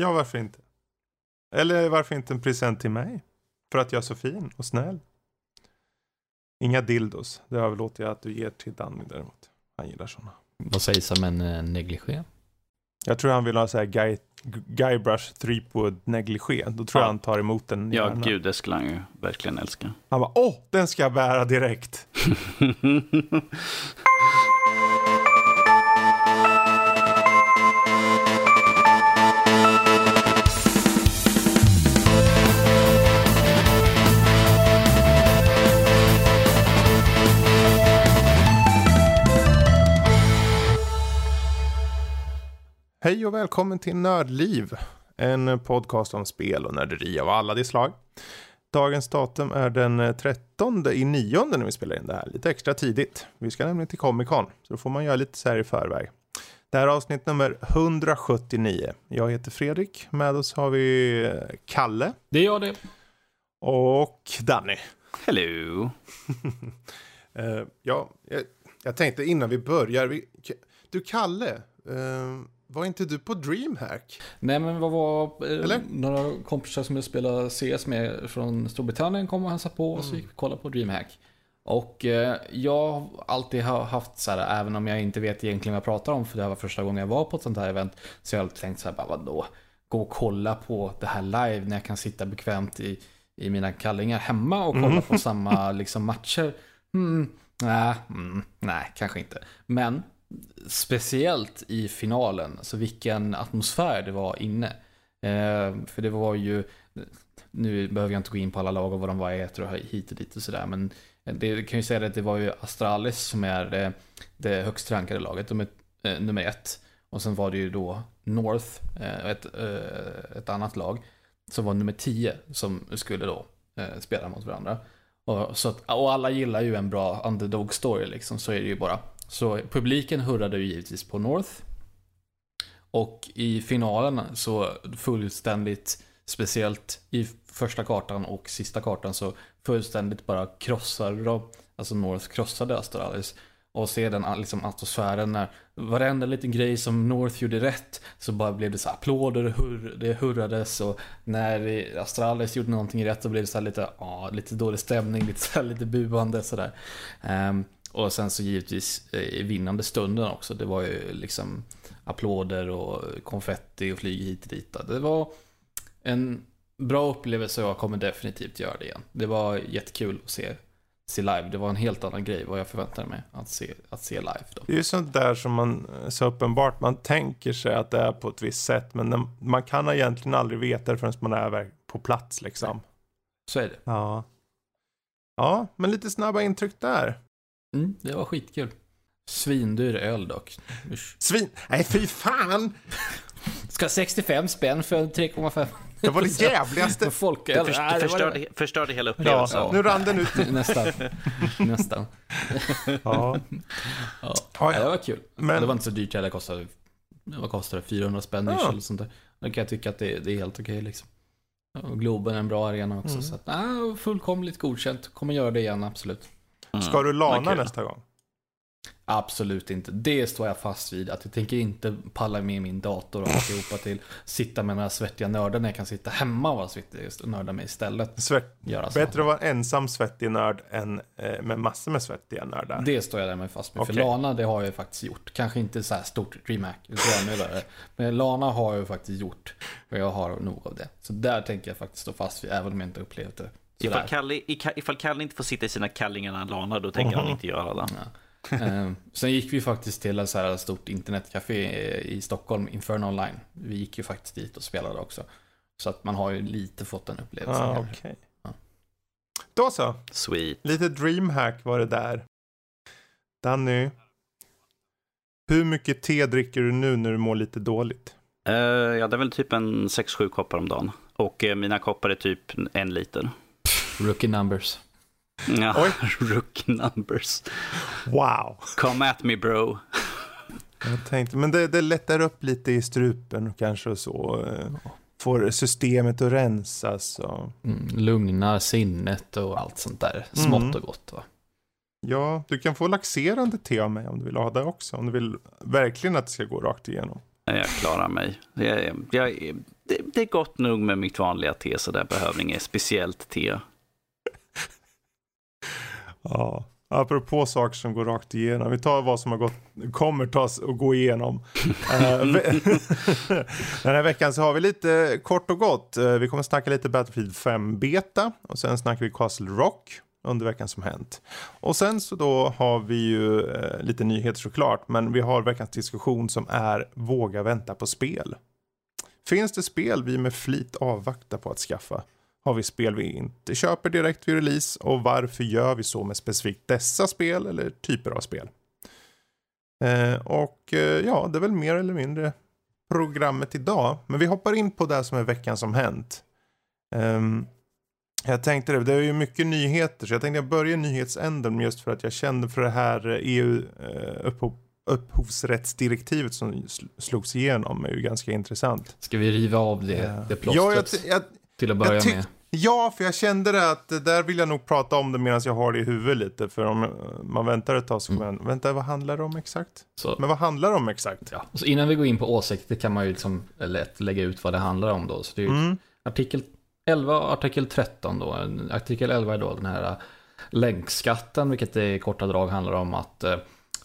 Ja, varför inte? Eller varför inte en present till mig? För att jag är så fin och snäll. Inga dildos. Det överlåter jag att du ger till Danny däremot. Han gillar sådana. Vad sägs om en eh, negligé? Jag tror han vill ha så här guy, Guybrush Threepwood negligé. Då tror Ja. jag han tar emot den Ja, gärna. gud, det skulle han ju verkligen älska. Han bara, åh, den ska jag bära direkt. Hej och välkommen till Nördliv. En podcast om spel och nörderi av alla de slag. Dagens datum är den 13 i nionde när vi spelar in det här. Lite extra tidigt. Vi ska nämligen till Comic Con. Så då får man göra lite så här i förväg. Det här är avsnitt nummer 179. Jag heter Fredrik. Med oss har vi Kalle Det gör det. och Danny. Hello. Eh, ja, jag, jag tänkte innan vi börjar. Vi, du Kalle, eh, var inte du på DreamHack? Nej men vad var... Eh? Några kompisar som jag spelade CS med från Storbritannien kom och hälsade på och så gick vi och kollade på DreamHack. Och eh, jag har alltid ha- haft så här, även om jag inte vet egentligen vad jag pratar om, för det här var första gången jag var på ett sånt här event, så jag har alltid tänkt så här, bara vadå? Gå och kolla på det här live när jag kan sitta bekvämt i, i mina kallingar hemma och kolla på samma liksom, matcher. Mm, nej, mm, nej, kanske inte. Men speciellt i finalen, så vilken atmosfär det var inne. Eh, för det var ju, nu behöver jag inte gå in på alla lag och vad de var heter och hit och dit och sådär, men det kan ju säga att det var ju Astralis som är det, det högst rankade laget, de är eh, nummer ett. Och sen var det ju då North, eh, ett, eh, ett annat lag, som var nummer tio. som skulle då eh, spela mot varandra. Och, så att, och alla gillar ju en bra underdog story liksom, så är det ju bara. Så publiken hurrade ju givetvis på North. Och i finalen så fullständigt, speciellt i första kartan och sista kartan så fullständigt bara krossade de, alltså North krossade Astralis. Och se den liksom, atmosfären när varenda liten grej som North gjorde rätt så bara blev det så här applåder, hur, det hurrades och när Astralis gjorde någonting rätt så blev det så här lite, ah, lite dålig stämning, lite, så här, lite buande sådär. Um, och sen så givetvis eh, i vinnande stunden också, det var ju liksom applåder och konfetti och flyg hit och dit. Det var en bra upplevelse och jag kommer definitivt göra det igen. Det var jättekul att se, se live. Det var en helt annan grej vad jag förväntade mig att se, att se live. Då. Det är ju sånt där som man, så uppenbart, man tänker sig att det är på ett visst sätt. Men man kan egentligen aldrig veta det förrän man är på plats liksom. Så är det. Ja. Ja, men lite snabba intryck där. Mm, det var skitkul. Svindyr öl dock. Usch. Svin... Nej, fy fan! Ska 65 spänn för 3,5 Det var det jävligaste. för folk. Du först, Nej, det förstörde, förstörde hela Ja, upplevelsen. nu rann den ut. Nästan. Nästan. Ja. Ja. Ja, Ja, det ja. var kul. Men- Det var inte så dyrt heller. Det kostade, vad kostade det? 400 spänn Ja. eller sånt där. Då kan jag tycka att det, det är helt okej liksom. Och Globen är en bra arena också. Mm. Så att, ah, fullkomligt godkänt. Kommer göra det igen, absolut. Mm. Ska du lana kul. nästa gång? Absolut inte. Det står jag fast vid. Att jag tänker inte palla med min dator och alltihopa till sitta med några svettiga nördar när jag kan sitta hemma och vara svettig och nörda mig istället. Svett... Göra så. Bättre att vara ensam svettig nörd än eh, med massor med svettiga nördar. Det står jag där med fast med. Okej. För Lana, det har jag ju faktiskt gjort. Kanske inte så här stort DreamHack. Men Lana har jag ju faktiskt gjort. Och jag har nog av det. Så där tänker jag faktiskt stå fast vid, även om jag inte upplevt det. Ifall. Kalle, ifall Kalle inte får sitta i sina kallingar när han lanar, då tänker han inte göra det. Ehm, Sen gick vi faktiskt till ett så här stort internetcafé i Stockholm, Inferno Online. Vi gick ju faktiskt dit och spelade också. Så att man har ju lite fått den upplevelsen. Ah, okej. Ja. Då så. Sweet. Lite dreamhack var det där. Danny. Hur mycket te dricker du nu när du mår lite dåligt? Uh, ja, det är väl typ en 6-7 koppar om dagen. Och eh, mina koppar är typ en liter. Rookie numbers. Ja, Oj. rookie numbers. Wow. Come at me bro. Jag tänkte, men det, det lättar upp lite i strupen kanske och så. eh, Får systemet att rensas. Och... Mm, lugnar sinnet och allt sånt där. Smått Mm. och gott va. Ja, du kan få laxerande te av mig om du vill ha det också. Om du vill verkligen att det ska gå rakt igenom. Jag klarar mig. Jag, jag, det, det är gott nog med mitt vanliga te, så där behöver inget speciellt te. Ja, apropå saker som går rakt igenom. Vi tar vad som har gått, kommer tas och gå igenom. Eh, Den här veckan så har vi lite kort och gott. eh, Vi kommer snacka lite Battlefield 5 Beta och sen snackar vi Castle Rock under veckan som hänt. Och sen så då har vi ju eh, lite nyheter såklart, men vi har veckans diskussion som är våga vänta på spel. Finns det spel vi med flit avvaktar på att skaffa? Har vi spel vi inte köper direkt vid release och varför gör vi så med specifikt dessa spel eller typer av spel? Eh, och eh, ja, det är väl mer eller mindre programmet idag. Men vi hoppar in på det som är veckan som hänt. Ehm, jag tänkte det, det är ju mycket nyheter så jag tänkte jag börjar nyhetsänden just för att jag kände för det här eh, EU eh, som sl- slogs igenom är ju ganska intressant. Ska vi riva av det, det plåstret Ja, jag, jag, till att börja med? Ja, för jag kände det att där vill jag nog prata om det medan jag har det i huvudet lite. För om eh, man väntar ett tag så kommer man, vänta vad handlar det om exakt? Så, Men vad handlar det om exakt? ja. och så innan vi går in på åsikter kan man ju liksom lätt lägga ut vad det handlar om då. Så det är Mm. artikel 11 och artikel 13 då. Artikel 11 är då den här länkskatten, vilket i korta drag handlar om att eh,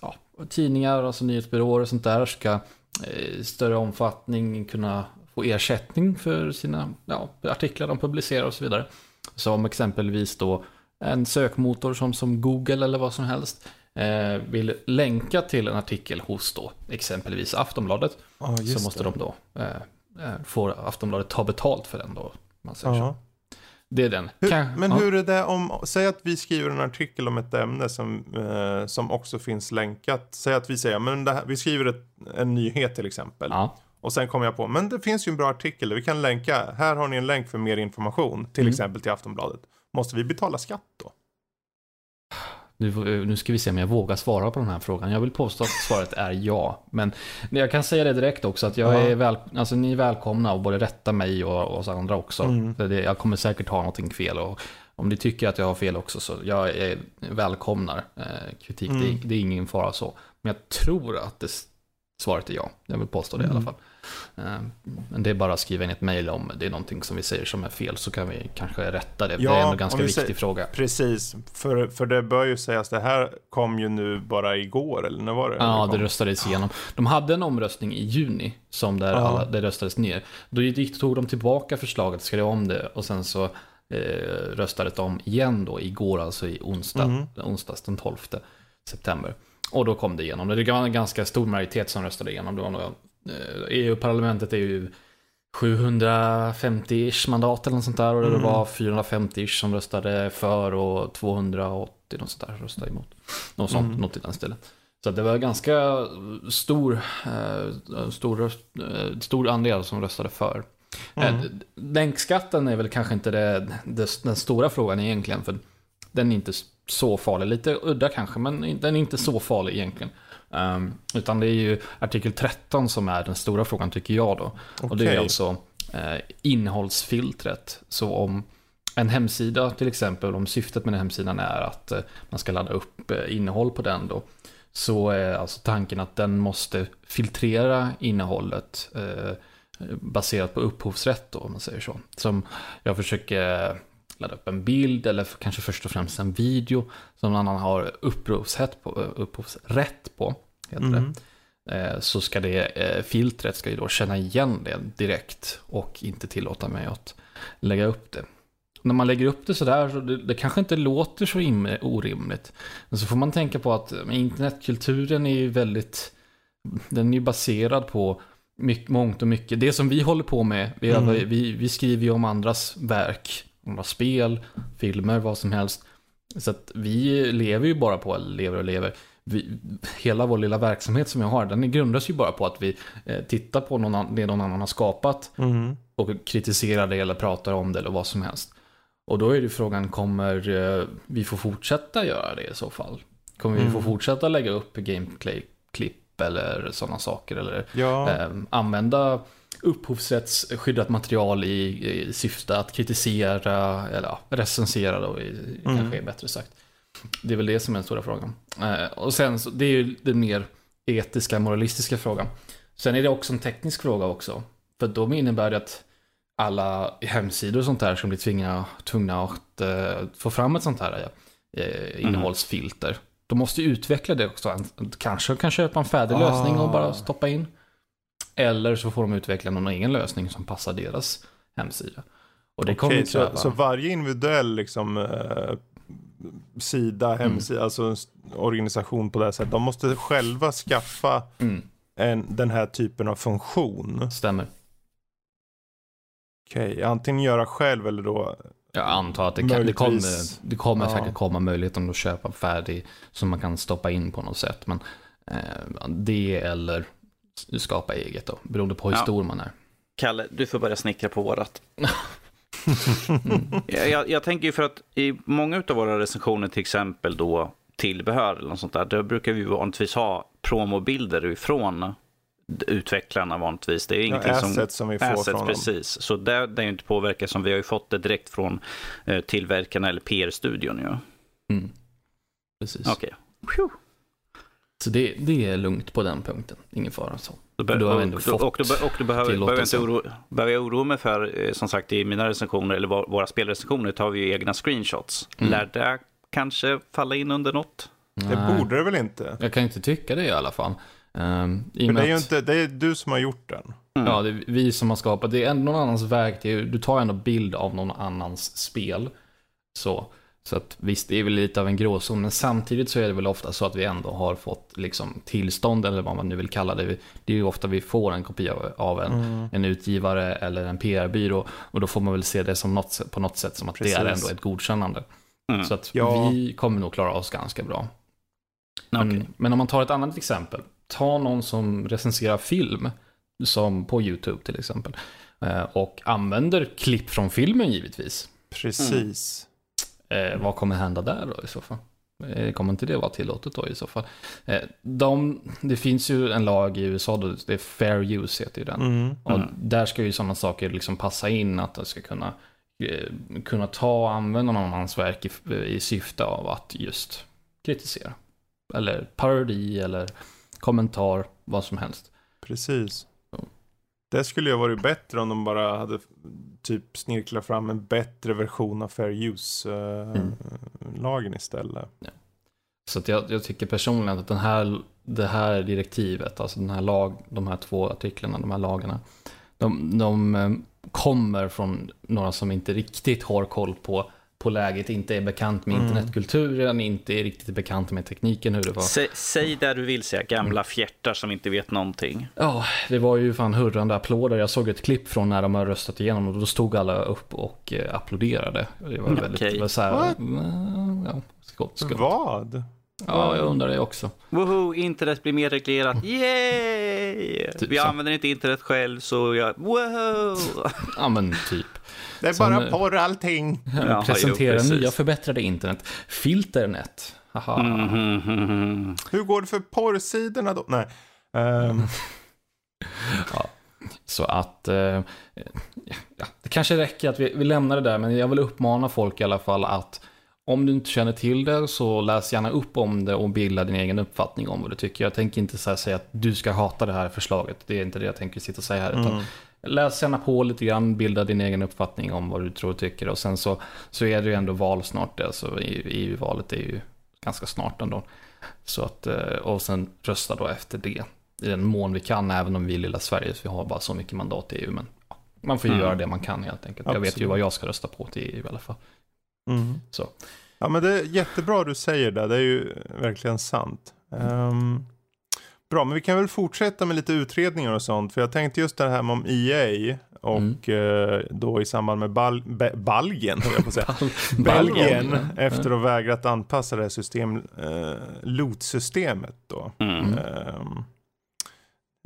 ja, tidningar, alltså nyhetsbyråer och sånt där ska eh, i större omfattning kunna få ersättning för sina ja, artiklar de publicerar och så vidare. Som exempelvis då en sökmotor som, som Google eller vad som helst eh, vill länka till en artikel hos då exempelvis Aftonbladet just så måste det. de då eh, eh, får Aftonbladet ta betalt för den då. Man säger så. Det är den. Hur, Kan- men ja. hur är det om, säg att vi skriver en artikel om ett ämne som, eh, som också finns länkat. Säg att vi säger, men här, vi skriver ett, en nyhet till exempel. Ja. Och sen kommer jag på, men det finns ju en bra artikel vi kan länka, här har ni en länk för mer information, till Mm. exempel till Aftonbladet. Måste vi betala skatt då? Nu, nu ska vi se om jag vågar svara på den här frågan. Jag vill påstå att svaret är ja. Men jag kan säga det direkt också att jag Ja. är väl, alltså ni är välkomna och både rätta mig och oss andra också. Mm. Jag kommer säkert ha någonting fel och om ni tycker att jag har fel också så jag är, välkomnar eh, kritik. Mm. Det, det är ingen fara så. Men jag tror att det, svaret är ja. Jag vill påstå det i alla Mm. fall. Eh, Men det är bara att skriva in ett mejl om det är någonting som vi säger som är fel så kan vi kanske rätta det. Ja, det är en ganska vi viktig säger- fråga. Precis, för, för det bör ju sägas, det här kom ju nu bara igår, eller när var det? Ja, det röstades igenom. De hade en omröstning i juni som där alla, det röstades ner. Då gick, tog de tillbaka förslaget, skrev om det och sen så eh, röstades de igen då igår, alltså i onsdag, Mhm. onsdags den 12 september. Och då kom det igenom. Det var en ganska stor majoritet som röstade igenom. Det var nog, eh, EU-parlamentet är ju 750-ish mandat eller något sånt där. Och det Mm. var 450-ish som röstade för och 280 något sånt där röstade emot. Något sånt, Mm. något i den stilen. Så det var ganska stor, eh, stor, eh, stor andel som röstade för. Mm. Eh, Länkskatten är väl kanske inte det, det, den stora frågan egentligen. För den är inte så farlig. Lite udda kanske, men den är inte så farlig egentligen. Um, utan det är ju artikel 13 som är den stora frågan tycker jag då. Och det är alltså eh, innehållsfiltret. Så om en hemsida till exempel, om syftet med den hemsidan är att eh, man ska ladda upp eh, innehåll på den då. Så är alltså tanken att den måste filtrera innehållet eh, baserat på upphovsrätt då, om man säger så. Som jag försöker ladda upp en bild eller kanske först och främst en video som någon annan har upphovsrätt på, upphovsrätt på heter Mm. det. Eh, så ska det eh, filtret ska ju då känna igen det direkt och inte tillåta mig att lägga upp det. När man lägger upp det sådär, så det, det kanske inte låter så im- orimligt. Men så får man tänka på att men internetkulturen är ju väldigt, den är ju baserad på mycket, mångt och mycket. Det som vi håller på med, vi, Mm. vi, vi skriver ju om andras verk, andras spel, filmer, vad som helst. Så att vi lever ju bara på, eller lever och lever, vi, hela vår lilla verksamhet som jag har, den grundas ju bara på att vi eh, tittar på någon, an- det någon annan har skapat Mm. och kritiserar det eller pratar om det eller vad som helst. Och då är det frågan, kommer eh, vi få fortsätta göra det i så fall? Kommer vi få Mm. fortsätta lägga upp gameplay-klipp eller sådana saker? Eller Ja, eh, använda upphovsrättsskyddat material i, i syfte att kritisera eller ja, recensera då, i, Mm. kanske är bättre sagt. Det är väl det som är den stora frågan. Eh, och sen, så, det är ju den mer etiska, moralistiska frågan. Sen är det också en teknisk fråga också. För då innebär det att alla hemsidor och sånt där som blir tvingna, tvungna att uh, få fram ett sånt här uh, innehållsfilter. Mm. De måste utveckla det också. Kanske kan köpa en färdig ah. lösning och bara stoppa in. Eller så får de utveckla någon egen lösning som passar deras hemsida. Och det okay, så, så, varje individuell liksom, eh, sida, mm. hemsida, mm. alltså organisation på det sättet, de måste själva skaffa mm. en, den här typen av funktion. Stämmer. Okej, okay, antingen göra själv eller då jag antar att det, kan, det kommer, det kommer ja. säkert komma möjligheten att köpa färdig som man kan stoppa in på något sätt. Men eh, det eller skapa eget då, beroende på hur ja. stor man är. Kalle, du får börja snickra på vårat. mm. jag, jag, tänker ju för att i många av våra recensioner, till exempel då tillbehör eller något sånt där, då brukar vi vanligtvis ha promobilder ifrån utvecklarna vanligtvis. Det är ingenting ja, assets som, som vi får assets, från precis. Dem. Så det, det är ju inte påverkat som vi har ju fått det direkt från eh, tillverkarna eller PR-studion. Ja. Mm. Precis. Okej. Okay. Så det, det är lugnt på den punkten, ingen fara så. Då be- och, och, och, då, och då behöver, behöver, inte oro, behöver jag oroa mig för, eh, som sagt i mina recensioner, eller våra spelrecensioner, tar vi ju egna screenshots. Mm. Lär det kanske falla in under något? Nej. Det borde det väl inte? Jag kan inte tycka det i alla fall. Um, Men det är ju inte, det är du som har gjort den. Mm. Ja, det är vi som har skapat. Det är någon annans väg till, du tar ändå bild av någon annans spel. Så. Så att visst, det är väl lite av en gråzon, men samtidigt så är det väl ofta så att vi ändå har fått liksom tillstånd, eller vad man nu vill kalla det. Det är ju ofta vi får en kopia av en, mm. en utgivare eller en PR-byrå, och då får man väl se det som något, på något sätt som att Precis. det är ändå ett godkännande. Mm. Så att ja. vi kommer nog klara oss ganska bra. Men, okay. men om man tar ett annat exempel, ta någon som recenserar film, som på YouTube till exempel, eh, och använder klipp från filmen givetvis. Precis. Eh, vad kommer hända där då i så fall? Eh, kommer inte det vara tillåtet då i så fall? Eh, de, det finns ju en lag i USA, då, det är Fair Use heter ju den. Mm. Och mm. där ska ju sådana saker liksom passa in, att det ska kunna, eh, kunna ta och använda någon annans verk i, i syfte av att just kritisera. Eller parodi eller kommentar, vad som helst. Precis. Det skulle ju ha varit bättre om de bara hade typ snirklat fram en bättre version av Fair Use-lagen mm. istället. Ja. Så jag, jag, tycker personligen att den här, det här direktivet, alltså den här lag, de här två artiklarna, de här lagarna, de, de eh, kommer från några som inte riktigt har koll på på läget, inte är bekant med mm. internetkulturen, inte är riktigt bekant med tekniken hur det var. Säg, säg där du vill säga, gamla fjärtar som inte vet någonting. Ja, det var ju fan hurrande applåder. Jag såg ett klipp från när de har röstat igenom och då stod alla upp och eh, applåderade. Det var väldigt, okay. det var så här, mm, ja, skott, skott. Vad? Ja, jag undrar det också. Woho, internet blir mer reglerat. Yay! Typ Vi så. använder inte internet själv, så jag... Wow! Ja, men typ. Det är bara Som, porr allting. Ja, presentera jo, nya förbättrade internet. Filternet. Haha. Mm, mm, mm, Hur går det för porrsidorna då? Nej. Um. ja. Så att, eh, ja, det kanske räcker att vi, vi lämnar det där, men jag vill uppmana folk i alla fall att om du inte känner till det så läs gärna upp om det och bilda din egen uppfattning om vad du tycker. Jag tänker inte så säga att du ska hata det här förslaget. Det är inte det jag tänker sitta och säga här. Utan läs gärna på lite grann, bilda din egen uppfattning om vad du tror och tycker. Och sen så, så är det ju ändå val snart. Alltså EU-valet är ju ganska snart ändå. Så att, eh, och sen rösta då efter det. I den mån vi kan, även om vi är lilla Sverige, så vi har bara så mycket mandat i EU. Men man får ju mm. göra det man kan helt enkelt. Absolut. Jag vet ju vad jag ska rösta på till EU i alla fall. Mm. Så. Ja men det är jättebra du säger det, det är ju verkligen sant. Um, Bra, men vi kan väl fortsätta med lite utredningar och sånt. För jag tänkte just det här med om EA och mm. eh, då i samband med Bal Be Balgen, jag på säga. Belgien, efter att vägrat anpassa det här system, eh, LOT-systemet då. Mm. Ehm,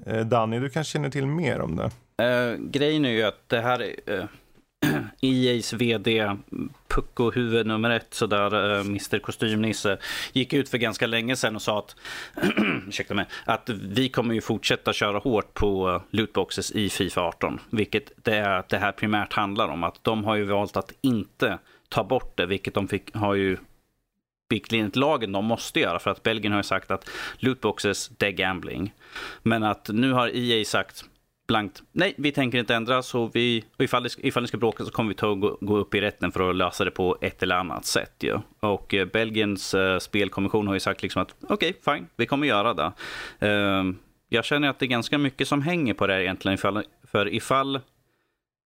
eh, Danny, du kanske känner till mer om det? Uh, grejen är ju att det här uh, EA's vd, pucko-huvud nummer ett, sådär, eh, uh, Mr Kostymnisse, gick ut för ganska länge sedan och sa att, ursäkta mig, att vi kommer ju fortsätta köra hårt på lootboxes i Fifa 18. Vilket det är det här primärt handlar om. Att de har ju valt att inte ta bort det, vilket de fick, har ju enligt lagen de måste göra. För att Belgien har ju sagt att lootboxes, det är gambling. Men att nu har EA sagt blankt, nej, vi tänker inte ändra, så vi, ifall, det, ifall det ska bråka så kommer vi ta och gå, gå, upp i rätten för att lösa det på ett eller annat sätt. Ja. Och eh, Belgiens eh, spelkommission har ju sagt liksom att okej, okay, fine, vi kommer göra det. Eh, jag känner att det är ganska mycket som hänger på det här egentligen. Ifall, för ifall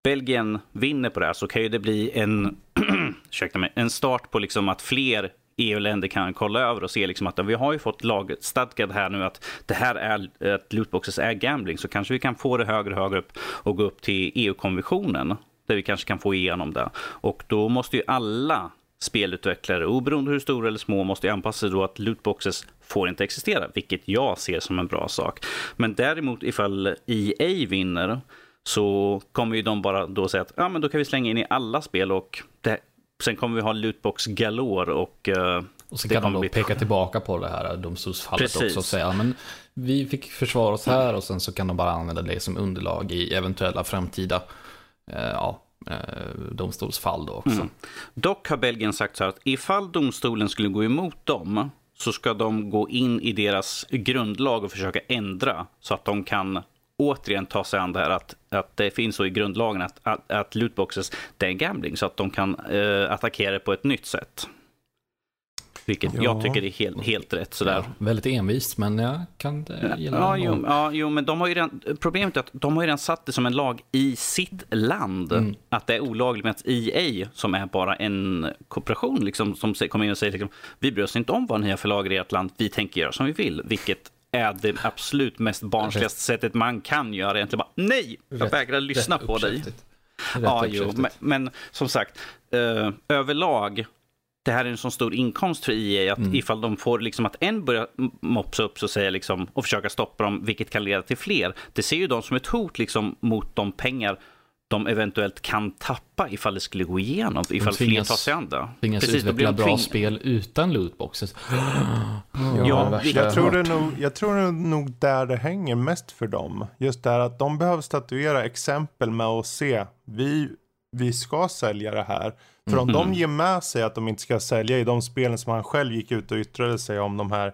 Belgien vinner på det här så kan ju det bli en, mig, en start på liksom att fler EU-länder kan kolla över och se liksom att vi har ju fått lagstadgat här nu att det här är att lootboxes är gambling så kanske vi kan få det högre och högre upp och gå upp till EU-konventionen där vi kanske kan få igenom det. Och då måste ju alla spelutvecklare, oberoende hur stora eller små, måste anpassa sig då att lootboxes får inte existera, vilket jag ser som en bra sak. Men däremot ifall EA vinner så kommer ju de bara då säga att ja, men då kan vi slänga in i alla spel och det, sen kommer vi ha lootbox galore och uh, och så kan de då bli... peka tillbaka på det här domstolsfallet Precis. också och säga men vi fick försvara oss här och sen så kan de bara använda det som underlag i eventuella framtida eh, ja, eh, domstolsfall då också. Mm. Dock har Belgien sagt så här att ifall domstolen skulle gå emot dem så ska de gå in i deras grundlag och försöka ändra så att de kan återigen ta sig an det här att, att det finns så i grundlagen att, att, att lootboxes det är gambling så att de kan eh, attackera det på ett nytt sätt. Vilket ja. jag tycker är helt, helt rätt. Sådär. Ja, väldigt envist, men jag kan gilla ja, jo, ja, jo, men de har ju redan, problemet är att de har ju redan satt det som en lag i sitt land. Mm. Att det är olagligt med att EA, som är bara en kooperation, liksom, som kommer in och säger liksom, vi bryr oss inte om vad ni har för lagar i ert land, vi tänker göra som vi vill. Vilket är det absolut mest barnsligaste sättet man kan göra. Egentligen bara, nej, jag vägrar lyssna på dig. Ja, jo, men, men, som sagt, eh, överlag, det här är en så stor inkomst för EA att mm. ifall de får liksom att en börjar mopsa upp så säger liksom, och försöka stoppa dem, vilket kan leda till fler. Det ser ju de som ett hot liksom, mot de pengar de eventuellt kan tappa ifall det skulle gå igenom, ifall tvingas, fler tar sig an det. Tvingas Precis, utveckla bra tving... spel utan lootboxes. ja, ja jag, tror det nog, jag tror det är nog där det hänger mest för dem. Just det här att de behöver statuera exempel med att se, vi, vi ska sälja det här. För om mm. de ger med sig att de inte ska sälja i de spelen som han själv gick ut och yttrade sig om de här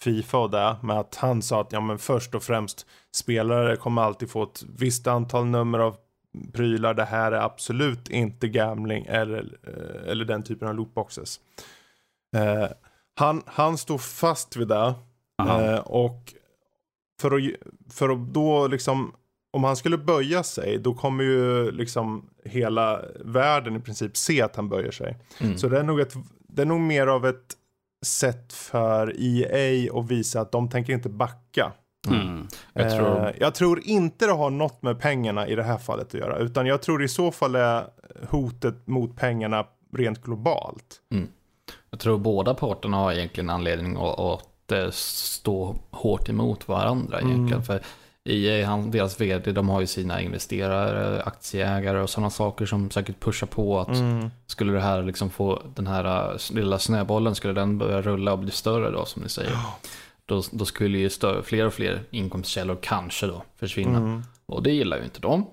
Fifa och det, med att han sa att ja men först och främst spelare kommer alltid få ett visst antal nummer av prylar. Det här är absolut inte gambling eller, eh, eller den typen av lootboxes. Eh, han, han stod fast vid det. Eh, och för att, för att då liksom, om han skulle böja sig, då kommer ju liksom hela världen i princip se att han böjer sig. Mm. Så det är, nog ett, det är nog mer av ett sätt för EA att visa att de tänker inte backa. Mm. Mm. Jag, tror... Eh, jag, tror... inte det har något med pengarna i det här fallet att göra. Utan jag tror i så fall är hotet mot pengarna rent globalt. Mm. Jag tror båda parterna har egentligen anledning att, att eh, stå hårt emot varandra egentligen. Mm. För EA, han, deras vd, de har ju sina investerare, aktieägare och sådana saker som säkert pushar på att mm. skulle det här liksom få den här eh, lilla snöbollen, skulle den börja rulla och bli större då som ni säger. Då, då skulle ju större, fler och fler inkomstkällor kanske då försvinna. Mm. Och det gillar ju inte de.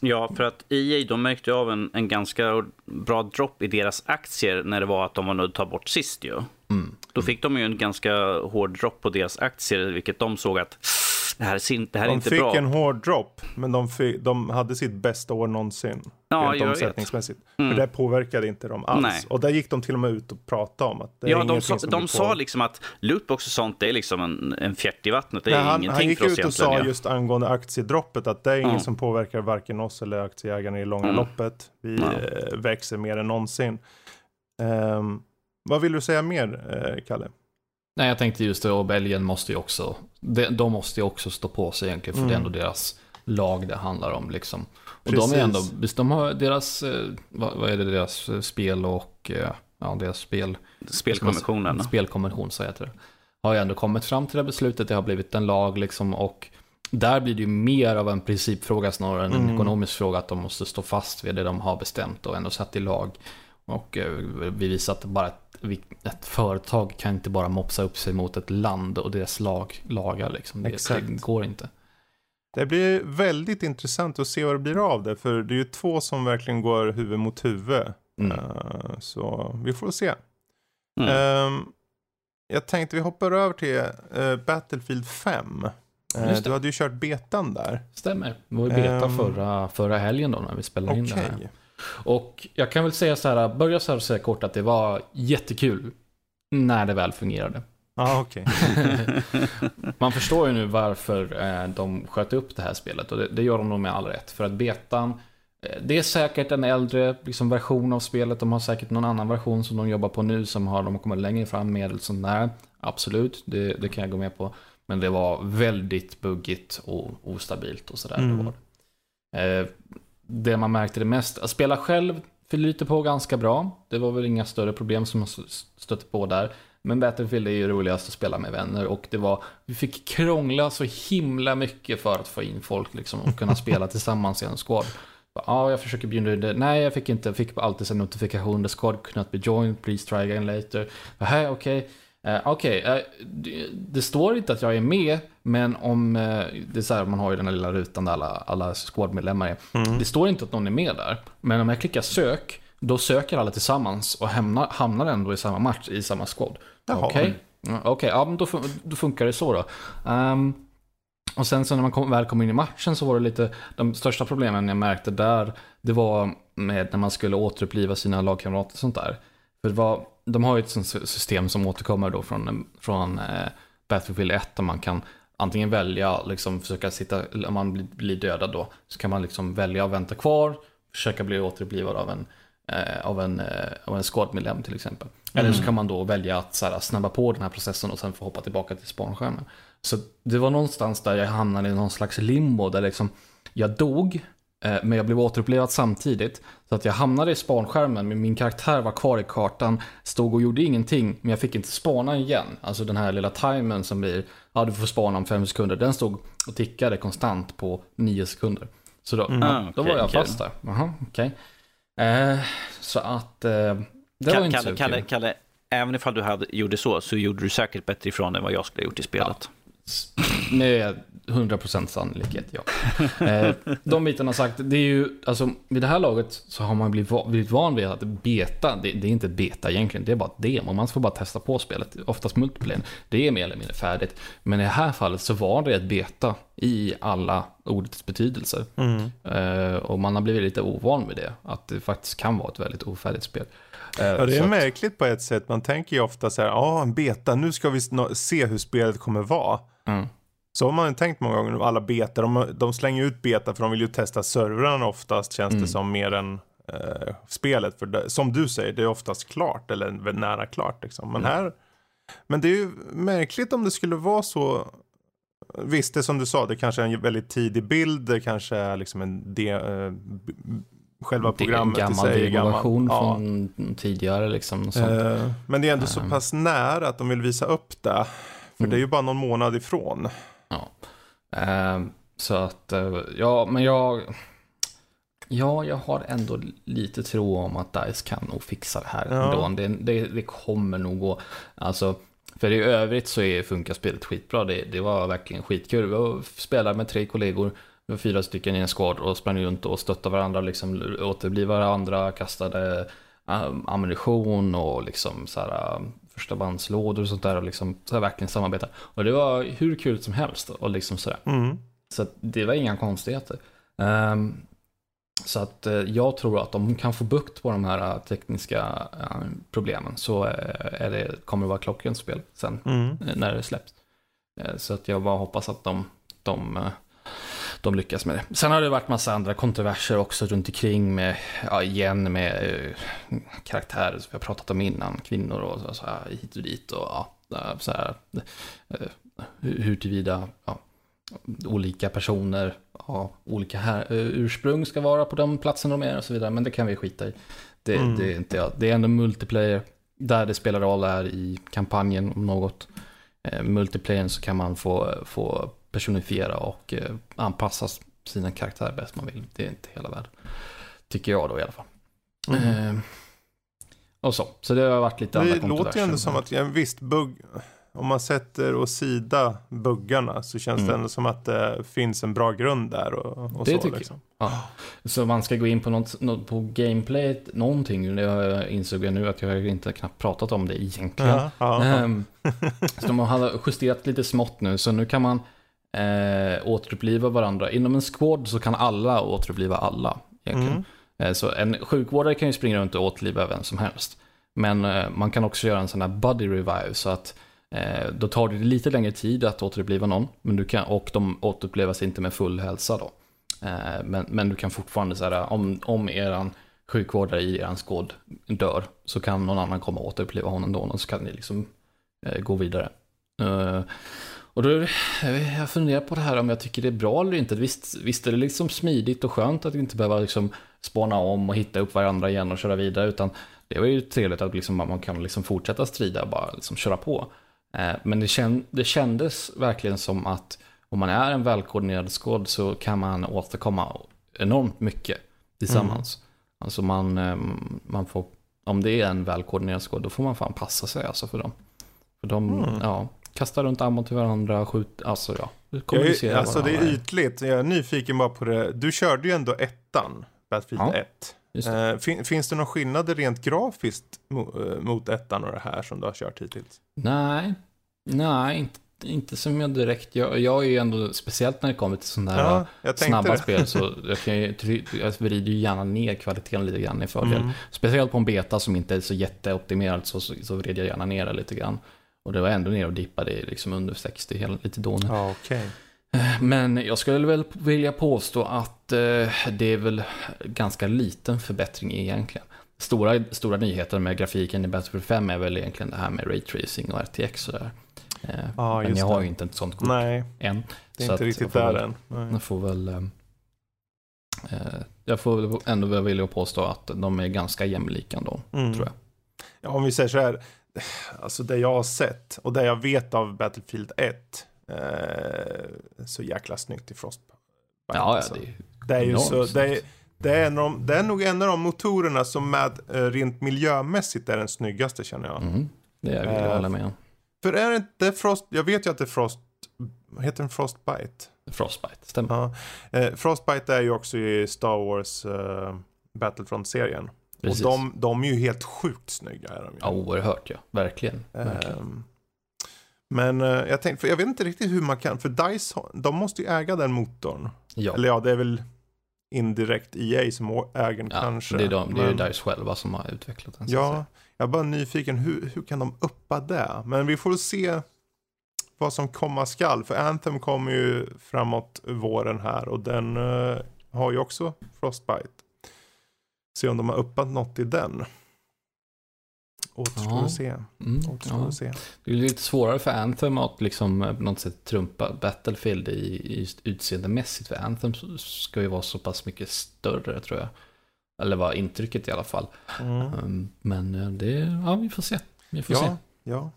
Ja, för att EA de märkte av en, en ganska bra dropp i deras aktier när det var att de var nödda att ta bort sist ju. Mm. Då fick de ju en ganska hård dropp på deras aktier, vilket de såg att det här är, det här är inte bra. De fick en hård drop, men de, fick, de hade sitt bästa år någonsin. Ja, rent omsättningsmässigt. Mm. För det påverkade inte dem alls. Nej. Och där gick de till och med ut och pratade om att det Ja, de, sa, de sa liksom att lootbox och sånt, det är liksom en, en fjärt i vattnet. Det är Nej, han, ingenting han gick för oss ut och sa just angående aktiedroppet att det är mm. inget som påverkar varken oss eller aktieägarna i långa mm. loppet. Vi eh, växer mer än någonsin. Um, vad vill du säga mer, eh, Kalle? Nej, jag tänkte just det, och Belgien måste ju också, de, de måste ju också stå på sig egentligen, för mm. det är mm. ändå deras lag det handlar om liksom. Och Precis. de är ändå, de har deras, eh, vad, vad är det, deras eh, spel och, eh, ja, deras spel... Spelkonventionen. Spelkonvention, så heter det. Har ju ändå kommit fram till det beslutet, det har blivit en lag liksom, och där blir det ju mer av en principfråga snarare än en mm. ekonomisk fråga, att de måste stå fast vid det de har bestämt och ändå satt i lag. Och vi visar att bara ett ett företag kan inte bara mopsa upp sig mot ett land och deras lag, lagar. Liksom. Det, det, går inte. Det blir väldigt intressant att se vad det blir av det. För det är ju två som verkligen går huvud mot huvud. Mm. Uh, så vi får se. Mm. Ehm, jag tänkte vi hoppar över till eh, Battlefield 5. Eh, Just det. du hade ju kört betan där. Stämmer. Det var ju beta Ehm. förra, förra helgen då när vi spelade in det här. Och jag kan väl säga så här, börja så här och säga kort att det var jättekul när det väl fungerade. Ja, okej. Man förstår ju nu varför eh, de sköt upp det här spelet och det, det gör de nog med all rätt. För att betan, eh, det är säkert en äldre liksom, version av spelet. De har säkert någon annan version som de jobbar på nu som har de har kommit längre fram med. eller sånt där. Absolut, det, det kan jag gå med på. Men det var väldigt buggigt och ostabilt och sådär. Mm. Det, var det. Eh, det man märkte det mest, att spela själv flyter på ganska bra. Det var väl inga större problem som man stötte på där. Men Battlefield är ju roligast att spela med vänner och det var, vi fick krångla så himla mycket för att få in folk liksom och kunna spela tillsammans i en squad. Ja, jag försöker bjuda in det. Nej, jag fick inte. Jag fick alltid en notifikation. The squad could not be joined. Please try again later. Hej, okej. Eh, Okej, eh, det, det står inte att jag är med, men om, eh, det är så här, man har ju den här lilla rutan där alla, alla squad-medlemmar är. Mm. Det står inte att någon är med där, men om jag klickar sök, då söker alla tillsammans och hamnar, hamnar ändå i samma match, i samma squad. Okej, Ja, okej, ja men då, fun- då funkar det så då. Ehm, och sen så när man kom, väl kom in i matchen så var det lite, de största problemen jag märkte där, det var med när man skulle återuppliva sina lagkamrater och sånt där. För det var, de har ju ett sånt system som återkommer då från, från eh, Battlefield 1 där man kan antingen välja, liksom försöka sitta, om man blir, dödad då, så kan man liksom välja att vänta kvar, försöka bli återupplivad av en, eh, av en, eh, av en squadmedlem till exempel. Eller så kan man då välja att så här, snabba på den här processen och sen få hoppa tillbaka till spanskärmen. Så det var någonstans där jag hamnade i någon slags limbo där liksom jag dog, men jag blev återupplivad samtidigt. Så att jag hamnade i spanskärmen, men min karaktär var kvar i kartan, stod och gjorde ingenting, men jag fick inte spana igen. Alltså den här lilla timern som blir, ja du får spana om fem sekunder, den stod och tickade konstant på nio sekunder. Så då, Mm. ja, Ah, då var jag fast där. Jaha, okej. Eh, så att, eh, det var Kalle, inte Kalle, så Kalle, kul. Kalle, även ifall du hade, gjorde så, så gjorde du säkert bättre ifrån än vad jag skulle ha gjort i spelet. Med 100% sannolikhet, ja. Eh, de bitarna sagt, det är ju, alltså vid det här laget så har man blivit, va- blivit van vid att beta, det, det är inte beta egentligen, det är bara ett demo. Man får bara testa på spelet, oftast multiplayer. Det är mer eller mindre färdigt. Men i det här fallet så var det ett beta i alla ordets betydelser. Mm. Eh, och man har blivit lite ovan med det, att det faktiskt kan vara ett väldigt ofärdigt spel. Eh, Ja, det är att- märkligt på ett sätt. Man tänker ju ofta så här, ja, en beta, nu ska vi se hur spelet kommer vara. Mm. Så har man ju tänkt många gånger, alla beta, de, de slänger ut beta för de vill ju testa servrarna oftast, känns Mm. det som, mer än eh, spelet. För det, som du säger, det är oftast klart, eller nära klart liksom. Men Mm. här, men det är ju märkligt om det skulle vara så, visst det som du sa, det kanske är en väldigt tidig bild, det kanske är liksom en de, eh, själva Det är en programmet i gammal sig. är Ja. från tidigare liksom. Eh, men det är ändå så Ehm. pass nära att de vill visa upp det. För Mm. det är ju bara någon månad ifrån. Ja. Ehm, så att, eh, ja, men jag... Ja, jag har ändå lite tro om att DICE kan nog fixa det här Ja. ändå. Det, det, det kommer nog gå. Alltså, för i övrigt så är, funkar spelet skitbra. Det, det var verkligen skitkul. Var- spelade med tre kollegor. Var fyra stycken i en squad och sprang runt och stöttade varandra, liksom återbliv varandra, kastade um, ammunition och liksom så här, första bandslådor och sånt där och liksom så här, verkligen samarbeta. Och det var hur kul som helst och liksom sådär. Mm. Så det var inga konstigheter. Ehm, så att eh, jag tror att de kan få bukt på de här eh, tekniska eh, problemen så är det, kommer det vara klockrent spel sen Mm. när det släpps. Så att jag bara hoppas att de, de, de lyckas med det. Sen har det varit massa andra kontroverser också runt omkring med, ja, igen med eh, karaktärer som vi har pratat om innan, kvinnor och så, så här, hit och dit och ja, eh, så här, eh, hur, hur tillvida, ja, olika personer har olika här, eh, ursprung ska vara på de platsen de är och så vidare. Men det kan vi skita i. Det, Mm. det, är, inte, jag. det är ändå multiplayer. Där det spelar roll är i kampanjen om något. Eh, multiplayern så kan man få, få personifiera och eh, anpassa sina karaktärer bäst man vill. Det är inte hela världen. Tycker jag då i alla fall. Mm. Eh, och så. Så det har varit lite andra Det låter ju ändå som att, ja, visst, bugg, om man sätter åt sida buggarna så känns Mm. det ändå som att det finns en bra grund där och, och Det så tycker liksom. Ja. Så man ska gå in på något, något på gameplayet, någonting. Det jag insåg jag nu att jag inte knappt pratat om det egentligen. Ja, ja, ja. Ehm, så de har justerat lite smått nu, så nu kan man eh, återuppliva varandra. Inom en squad så kan alla återuppliva alla. Egentligen. Mm. Eh, så en sjukvårdare kan ju springa runt och återuppliva vem som helst. Men eh, man kan också göra en sån här buddy revive, så att eh, då tar det lite längre tid att återuppliva någon. Men du kan, och de återupplivas inte med full hälsa då. Eh, men, men du kan fortfarande säga om, om eran sjukvårdare i eran skåd dör så kan någon annan komma och återuppliva honom då och så kan ni liksom eh, gå vidare. Eh, och då, jag funderar på det här om jag tycker det är bra eller inte. Visst, visst är det liksom smidigt och skönt att inte behöva liksom spåna om och hitta upp varandra igen och köra vidare. Utan det var ju trevligt att liksom man kan liksom fortsätta strida och bara liksom köra på. Eh, men det, känd, det kändes verkligen som att om man är en välkoordinerad skåd så kan man åstadkomma enormt mycket tillsammans. Alltså man, eh, man får, om det är en välkoordinerad skåd, då får man fan passa sig alltså för dem. För de, Mm. ja, kastar runt ammo till varandra, skjuter, alltså ja. Jag Kommunicera alltså det är ytligt. Jag är nyfiken bara på det. Du körde ju ändå ettan, Battlefield Ja, 1. Just det. Eh, fin, finns det några skillnader rent grafiskt eh, mot ettan och det här som du har kört hittills? Nej, nej, inte, inte som jag direkt gör. Jag är ju ändå, speciellt när det kommer till sådana här Ja, tänkte snabba det. spel, så jag, kan ju, jag vrider ju gärna ner kvaliteten lite grann i fördel. Mm. Speciellt på en beta som inte är så jätteoptimerad så, så, så vrider jag gärna ner det lite grann. Och det var ändå ner och dippade liksom under 60 hela, lite då. Ja, okej. Men jag skulle väl vilja påstå att eh, det är väl ganska liten förbättring egentligen. Stora, stora nyheter med grafiken i Battlefield 5 är väl egentligen det här med Ray Tracing och RTX och där. Eh, Ja, men jag har ju inte ett sånt kort Nej, än. det är Så inte riktigt där väl- än. Nej. Jag får väl... Eh, eh, jag får väl ändå vilja påstå att de är ganska jämlika ändå, Mm. tror jag. Ja, om vi säger så här. Alltså det jag har sett och det jag vet av Battlefield 1. Eh, så jäkla snyggt i Frostbite. Ja, ja, alltså. det är Det är ju så, det är, det, är de, det är nog en av de motorerna som med eh, rent miljömässigt är den snyggaste känner jag. Mm, det vill jag Eh, hålla med om. För är det inte Frost, jag vet ju att det är Frost, heter den Frostbite? Frostbite, stämmer. Ja. Eh, Frostbite är ju också i Star Wars eh, Battlefront-serien. Precis. Och de, de är ju helt sjukt snygga. Är de ju. Ja, oerhört ja. Verkligen. verkligen. Ehm, men eh, jag tänkte, för jag vet inte riktigt hur man kan, för DICE, de måste ju äga den motorn. Ja, Eller ja, det är väl indirekt EA som äger den ja kanske. det är, de, det är ju DICE själva som har utvecklat den. Ja, säga. jag är bara nyfiken, hur, hur kan de uppa det? Men vi får se vad som komma skall. För Anthem kommer ju framåt våren här och den eh, har ju också Frostbite. Se om de har uppat något i den. Återstår Ja. att se. Mm, Återstår ja. att se. Det är lite svårare för Anthem att liksom eh, på något sätt trumpa Battlefield i, i utseendemässigt. För Anthem ska ju vara så pass mycket större tror jag. Eller var intrycket i alla fall. Mm. Um, Men eh, det, ja vi får se. Vi får se. Ja, ja.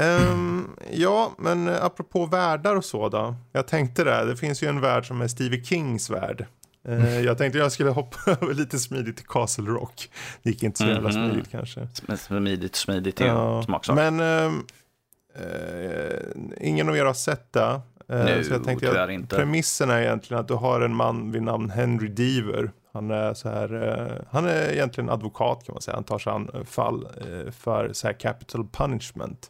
Ehm, ja, men apropå världar och så då. Jag tänkte det, det finns ju en värld som är Stevie Kings värld. Eh, jag tänkte jag skulle hoppa över lite smidigt till Castle Rock. Det gick inte så jävla Mhm. smidigt kanske. Smidigt, smidigt är Ja, smaksak. men ehm, eh, ingen av er har sett det. Eh, Nu, så jag tänkte att inte. premissen är egentligen att du har en man vid namn Henry Deaver. Han är så här, eh, han är egentligen advokat kan man säga. Han tar sig an eh, fall eh, för så här capital punishment.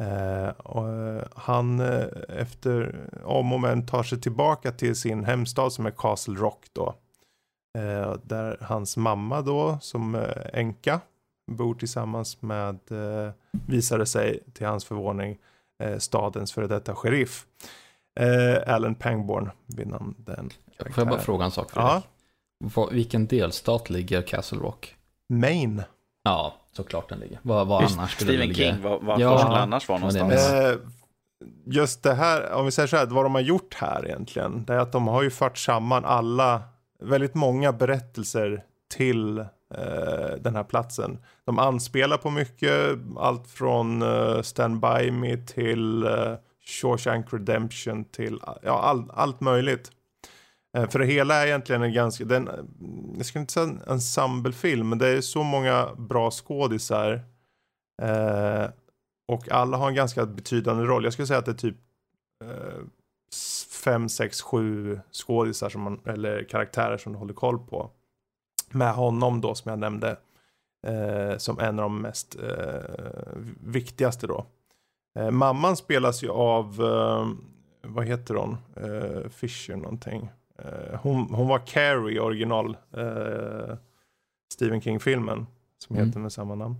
Eh, han eh, efter om och men tar sig tillbaka till sin hemstad som är Castle Rock då. Där hans mamma då som änka bor tillsammans med, visade sig till hans förvåning, stadens före detta sheriff. Alan Pangborn vid namn den Får jag bara karaktären. fråga en sak för Ja, vilken delstat ligger Castle Rock? Maine. Ja, såklart den ligger. Var, var Just annars skulle den Stephen ligga? King, var, varför Ja. skulle annars vara någonstans? Eh, just det här, om vi säger så här, vad de har gjort här egentligen, det är att de har ju fört samman alla, väldigt många berättelser till eh, den här platsen. De anspelar på mycket, allt från eh, Stand By Me till eh, Shawshank Redemption till ja, all, allt möjligt. Eh, för det hela är egentligen en ganska, den, eh, jag skulle inte säga en ensemblefilm, men det är så många bra skådisar. Eh, och alla har en ganska betydande roll. Jag skulle säga att det är typ eh, fem, sex, sju skådisar som man, eller karaktärer som du håller koll på. Med honom då som jag nämnde eh, som en av de mest eh, viktigaste då. Eh, mamman spelas ju av, eh, vad heter hon, eh, Fisher någonting. Eh, hon, hon var Carrie i original Stephen King-filmen som mm. heter med samma namn.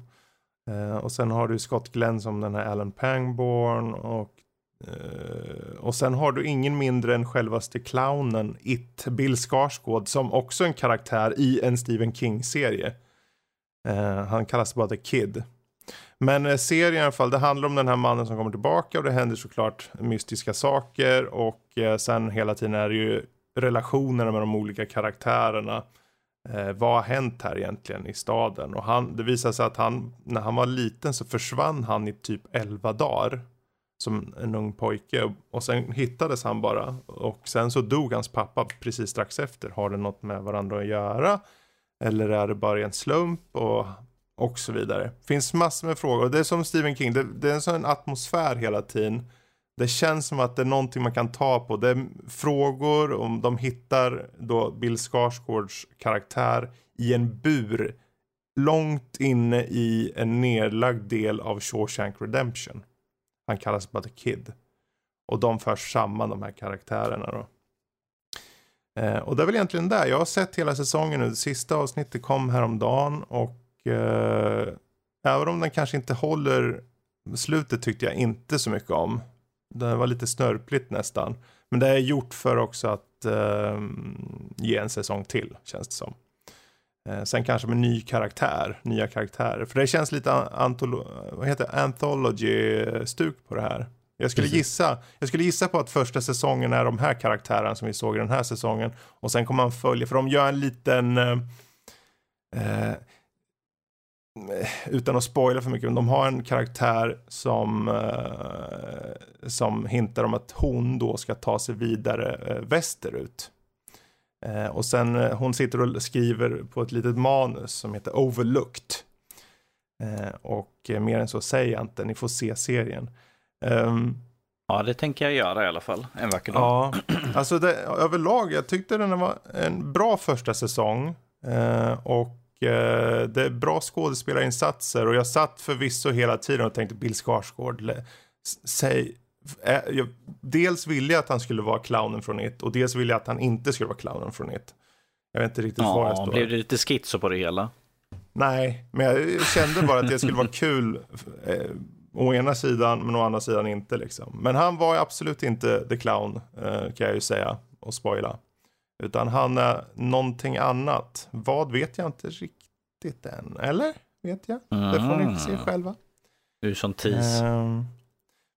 och sen har du Scott Glenn som den här Alan Pangborn och Uh, och sen har du ingen mindre än självaste clownen It, Bill Skarsgård, som också är en karaktär i en Stephen King-serie. Uh, han kallas bara The Kid. Men uh, serien i alla fall, det handlar om den här mannen som kommer tillbaka och det händer såklart mystiska saker och sen hela tiden är det ju relationerna med de olika karaktärerna. Eh, vad har hänt här egentligen i staden? Och han, det visar sig att han, när han var liten så försvann han i typ 11 dagar som en ung pojke och sen hittades han bara och sen så dog hans pappa precis strax efter. Har det något med varandra att göra? Eller är det bara en slump och, och så vidare. Finns massor med frågor och det är som Stephen King, det, det är en sån atmosfär hela tiden. Det känns som att det är någonting man kan ta på. Det är frågor om de hittar då Bill Skarsgårds karaktär i en bur långt inne i en nedlagd del av Shawshank Redemption. Han kallas bara The Kid. Och de förs samman de här karaktärerna då. Eh, och det är väl egentligen där. Jag har sett hela säsongen nu. Det sista avsnittet kom häromdagen. Och eh, även om den kanske inte håller slutet tyckte jag inte så mycket om. Det var lite snörpligt nästan. Men det är gjort för också att eh, ge en säsong till känns det som. Eh, sen kanske med ny karaktär, nya karaktärer. För det känns lite antolo vad heter anthology-stuk på det här. Jag skulle, gissa, jag skulle gissa på att första säsongen är de här karaktärerna som vi såg i den här säsongen. Och sen kommer man följa, för de gör en liten... Eh, eh utan att spoila för mycket, men de har en karaktär som, eh, som hintar om att hon då ska ta sig vidare eh, västerut. Eh, och sen eh, hon sitter och skriver på ett litet manus som heter Overlooked. Eh, och eh, mer än så säger jag inte, ni får se serien. Um, ja, det tänker jag göra i alla fall, en vacker dag. Ja, alltså det, överlag, jag tyckte den var en bra första säsong. Eh, och eh, det är bra skådespelarinsatser och jag satt förvisso hela tiden och tänkte Bill Skarsgård, säg jag, dels ville jag att han skulle vara clownen från It och dels ville jag att han inte skulle vara clownen från It. Jag vet inte riktigt ja, var jag står. Blev det lite schizo på det hela? Nej, men jag kände bara att det skulle vara kul. Eh, å ena sidan, men å andra sidan inte liksom. Men han var absolut inte the clown, eh, kan jag ju säga och spoila. Utan han är någonting annat. Vad vet jag inte riktigt än. Eller? Vet jag? Mm. Det får ni se mm. själva. Du som tease. Um,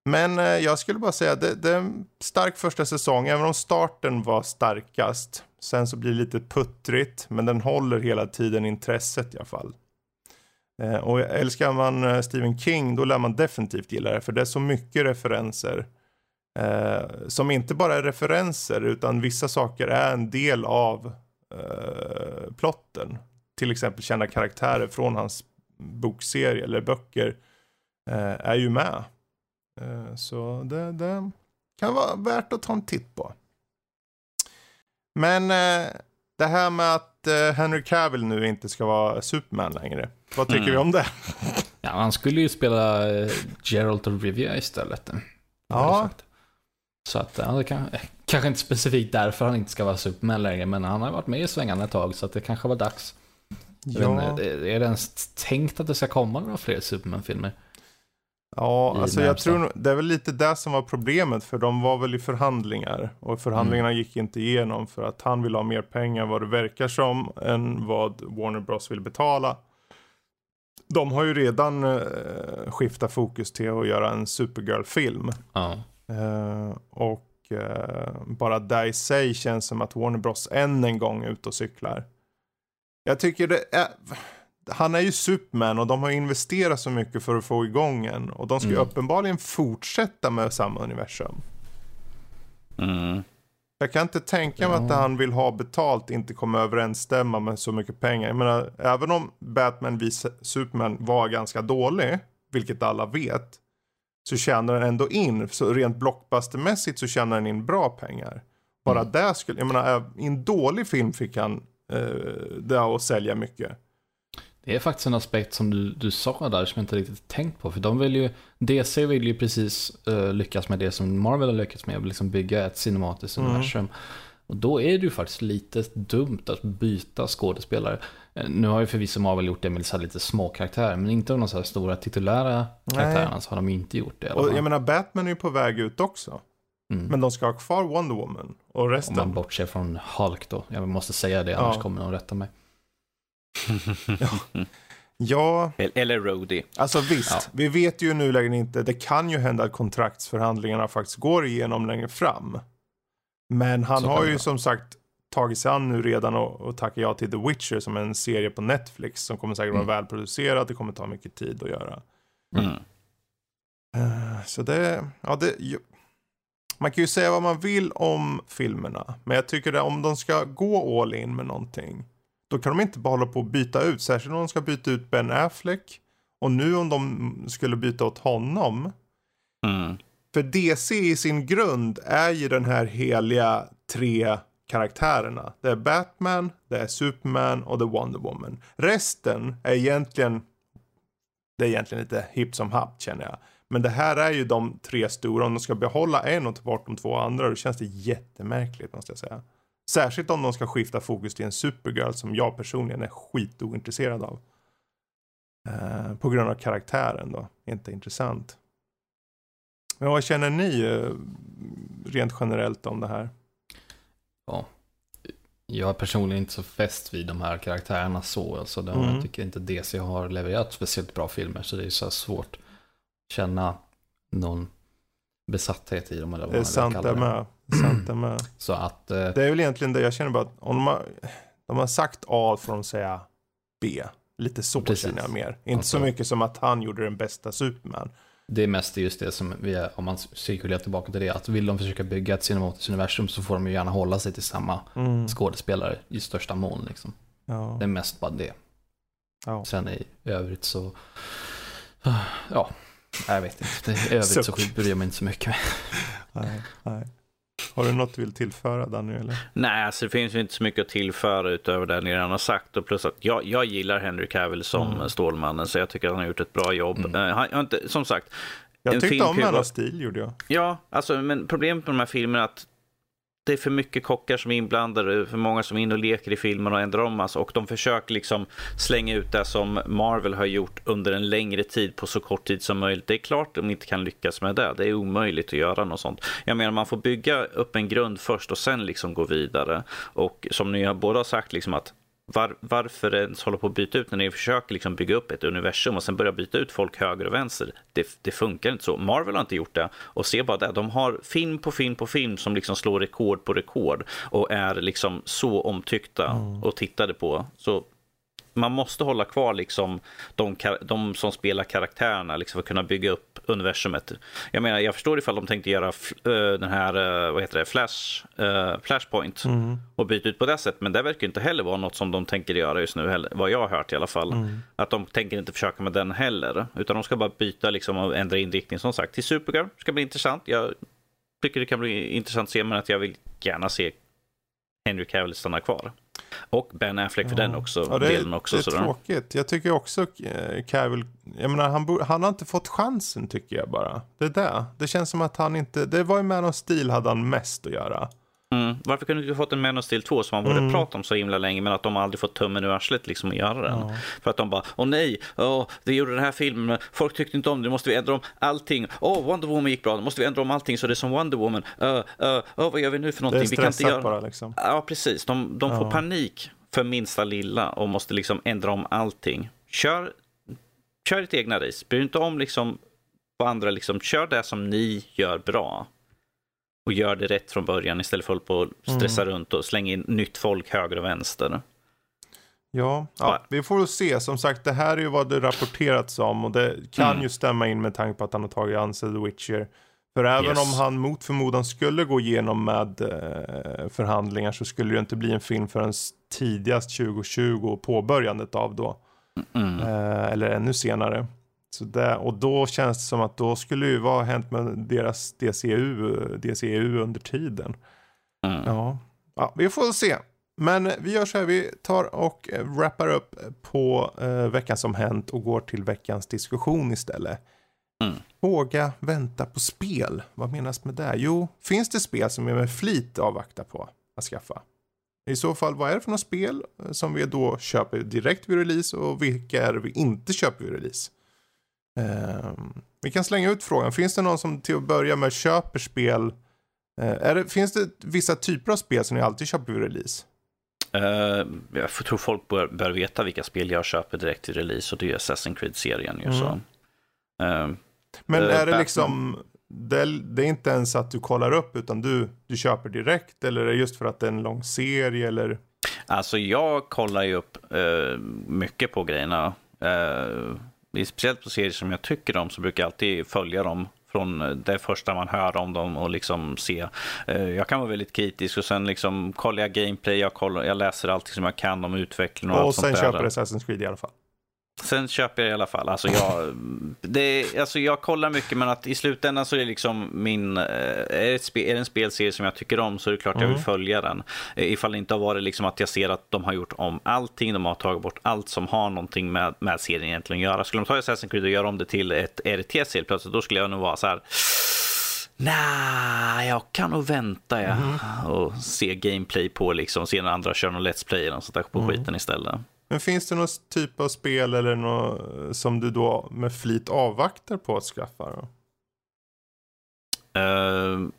men eh, jag skulle bara säga det, det är en stark första säsong, även om starten var starkast. Sen så blir det lite puttrigt, men den håller hela tiden intresset i alla fall. Eh, och älskar man eh, Stephen King, då lär man definitivt gilla det, för det är så mycket referenser. Eh, som inte bara är referenser, utan vissa saker är en del av eh, plotten. Till exempel kända karaktärer från hans bokserie eller böcker eh, är ju med. Eh, så det, det, kan vara värt att ta en titt på. Men eh, det här med att eh, Henry Cavill nu inte ska vara Superman längre. Vad tycker mm. vi om det? Ja, han skulle ju spela Geralt of Rivia istället. Ja. Så att, ja, det kan, kanske inte specifikt därför han inte ska vara Superman längre, men han har varit med i svängarna ett tag, så att det kanske var dags. Ja. Men, är det ens tänkt att det ska komma några fler Superman-filmer? Ja, alltså jag tror det är väl lite det som var problemet för de var väl i förhandlingar och förhandlingarna mm. gick inte igenom för att han vill ha mer pengar vad det verkar som än vad Warner Bros vill betala. De har ju redan eh, skiftat fokus till att göra en Supergirl-film. Ja. Eh, och eh, bara det i sig känns som att Warner Bros än en gång är ute och cyklar. Jag tycker det är han är ju Superman och de har investerat så mycket för att få igång en. Och de ska ju mm. uppenbarligen fortsätta med samma universum. Mm. Jag kan inte tänka mig ja. att han vill ha betalt inte kommer överensstämma med så mycket pengar. Jag menar, även om Batman v Superman var ganska dålig, vilket alla vet. Så tjänar den ändå in, så rent blockbustermässigt så tjänar den in bra pengar. Bara mm. där skulle, jag menar, i en dålig film fick han eh, det att sälja mycket. Det är faktiskt en aspekt som du, du sa där som jag inte riktigt tänkt på. För de vill ju, DC vill ju precis uh, lyckas med det som Marvel har lyckats med. Liksom bygga ett cinematiskt mm. universum. Och då är det ju faktiskt lite dumt att byta skådespelare. Eh, nu har ju förvisso Marvel gjort det med så lite små karaktärer, men inte av de så här stora titulära karaktärerna så har de inte gjort det. Och jag menar, Batman är ju på väg ut också. Mm. Men de ska ha kvar Wonder Woman och resten. Om man bortser från Hulk då. Jag måste säga det, annars ja. kommer de rätta mig. ja. ja. Eller Rhodey. Alltså visst, ja. vi vet ju nu längre inte. Det kan ju hända att kontraktsförhandlingarna faktiskt går igenom längre fram. Men han Så har ju som sagt tagit sig an nu redan och, och tackat ja till The Witcher som är en serie på Netflix som kommer säkert vara mm. välproducerad. Det kommer ta mycket tid att göra. Mm. Uh, så det, ja det, man kan ju säga vad man vill om filmerna. Men jag tycker att om de ska gå all in med någonting. Då kan de inte bara hålla på att byta ut. Särskilt om de ska byta ut Ben Affleck. Och nu om de skulle byta åt honom. Mm. För DC i sin grund är ju den här heliga tre karaktärerna. Det är Batman, det är Superman och det är Wonder Woman. Resten är egentligen, det är egentligen lite hipp som happ känner jag. Men det här är ju de tre stora. Om de ska behålla en och ta bort de två andra då känns det jättemärkligt måste jag säga. Särskilt om de ska skifta fokus till en Supergirl som jag personligen är skitointresserad av. Eh, på grund av karaktären då. Inte intressant. Men vad känner ni uh, rent generellt om det här? Ja, jag är personligen inte så fäst vid de här karaktärerna så. Alltså, mm. Jag tycker inte DC har levererat speciellt bra filmer så det är så svårt känna någon besatthet i dem. Eller vad det är sant det med. Sant det med. Så att, eh, det är väl egentligen det jag känner bara att om de har, de har sagt A får de säga B. Lite så Precis. känner jag mer. Inte alltså, så mycket som att han gjorde den bästa Superman. Det är mest just det som vi är, om man cirkulerar tillbaka till det, att vill de försöka bygga ett cinematiskt universum så får de ju gärna hålla sig till samma mm. skådespelare i största mån. Liksom. Ja. Det är mest bara det. Ja. Sen i övrigt så, ja, jag vet inte. I övrigt så, så bryr jag mig inte så mycket med. nej, nej. Har du något du vill tillföra Danny? Eller? Nej, alltså det finns ju inte så mycket att tillföra utöver det ni redan har sagt. Och plus att jag, jag gillar Henry Cavill som mm. Stålmannen, så jag tycker att han har gjort ett bra jobb. Mm. Uh, han, inte, som sagt, jag tyckte om hennes stil, gjorde jag. Ja, alltså, men problemet med de här filmerna är att det är för mycket kockar som är inblandade, för många som är inne och leker i filmen och ändrar om. Alltså, och de försöker liksom slänga ut det som Marvel har gjort under en längre tid på så kort tid som möjligt. Det är klart de inte kan lyckas med det. Det är omöjligt att göra något sånt. Jag menar, man får bygga upp en grund först och sen liksom gå vidare. Och som ni båda har sagt, liksom att var, varför ens hålla på att byta ut när ni försöker liksom bygga upp ett universum och sen börja byta ut folk höger och vänster. Det, det, funkar inte så. Marvel har inte gjort det. Och se bara det, de har film på film på film som liksom slår rekord på rekord och är liksom så omtyckta mm. och tittade på. Så man måste hålla kvar liksom de, de som spelar karaktärerna liksom för att kunna bygga upp universumet. Jag menar, jag förstår ifall de tänkte göra uh, den här, uh, vad heter det, Flash, uh, Flashpoint mm. och byta ut på det sättet. Men det verkar inte heller vara något som de tänker göra just nu, heller, vad jag har hört i alla fall. Mm. Att de tänker inte försöka med den heller, utan de ska bara byta liksom och ändra inriktning. Som sagt, till Supergirl ska bli intressant. Jag tycker det kan bli intressant att se, men att jag vill gärna se Henry Cavill stanna kvar. Och Ben Affleck för ja. den också. Ja, det, delen också, det är sådär. tråkigt. Jag tycker också eh, Cavill, jag menar han, han har inte fått chansen tycker jag bara. Det är det. Det känns som att han inte, det var ju med någon stil hade han mest att göra. Mm. Varför kunde du inte fått en Man of Steel 2 som man borde mm. prata om så himla länge men att de aldrig fått tummen ur arslet liksom att göra den? Ja. För att de bara, åh nej, åh, vi gjorde den här filmen, folk tyckte inte om det, nu måste vi ändra om allting. Åh, Wonder Woman gick bra, nu måste vi ändra om allting så det är som Wonder Woman. Uh, uh, uh, vad gör vi nu för någonting? Det är vi kan inte göra... bara liksom. Ja, precis. De, de får panik för minsta lilla och måste liksom ändra om allting. Kör, kör ditt egna race, bry inte om liksom vad andra liksom, kör det som ni gör bra och gör det rätt från början istället för att hålla på och stressa mm. runt och slänga in nytt folk höger och vänster. Ja, ja, vi får se. Som sagt, det här är ju vad det rapporterats om och det kan mm. ju stämma in med tanke på att han har tagit an sig The Witcher. För även yes. om han mot förmodan skulle gå igenom med eh, förhandlingar så skulle det inte bli en film förrän tidigast 2020 och påbörjandet av då. Mm. Eh, eller ännu senare. Så där, och då känns det som att då skulle ju vad ha hänt med deras DCU, DCU under tiden. Mm. Ja. ja, vi får se. Men vi gör så här, vi tar och wrappar upp på eh, veckan som hänt och går till veckans diskussion istället. Mm. Våga vänta på spel. Vad menas med det? Jo, finns det spel som är med flit avvakta på att skaffa? I så fall, vad är det för några spel eh, som vi då köper direkt vid release och vilka är det vi inte köper vid release? Ehm, vi kan slänga ut frågan. Finns det någon som till att börja med köper spel? Eh, är det, finns det vissa typer av spel som ni alltid köper vid release? Eh, jag tror folk bör, bör veta vilka spel jag köper direkt till release och det är Assassin's Creed-serien. ju Mm. Så. Eh, Men Eh, är det Batman. liksom, det är, det är inte ens att du kollar upp utan du, du köper direkt eller är det just för att det är en lång serie eller? Alltså jag kollar ju upp eh, mycket på grejerna. Eh, speciellt på serier som jag tycker om så brukar jag alltid följa dem från det första man hör om dem och liksom se. Eh, jag kan vara väldigt kritisk och sen liksom kollar jag gameplay, jag, kollar, jag läser allt som jag kan om utvecklingen och, Och allt sen sånt där. köper du Assassin's Creed i alla fall. Sen köper jag i alla fall. Alltså jag, det, alltså jag kollar mycket men att i slutändan så är det liksom min... eh, Är det, spe, är det en spelserie som jag tycker om så är det klart jag Mm. vill följa den. Eh, Ifall det inte har varit liksom att jag ser att de har gjort om allting, de har tagit bort allt som har någonting med, med serien egentligen att göra. Skulle de ta Assassin's Creed och göra om det till ett RTS plötsligt, då skulle jag nog vara så här... Nej, jag kan nog vänta ja. Mhm. och se gameplay på liksom, se när andra kör någon Let's Play eller något sånt där på Mm. skiten istället. Men finns det någon typ av spel eller något som du då med flit avvaktar på att skaffa? Då? Uh,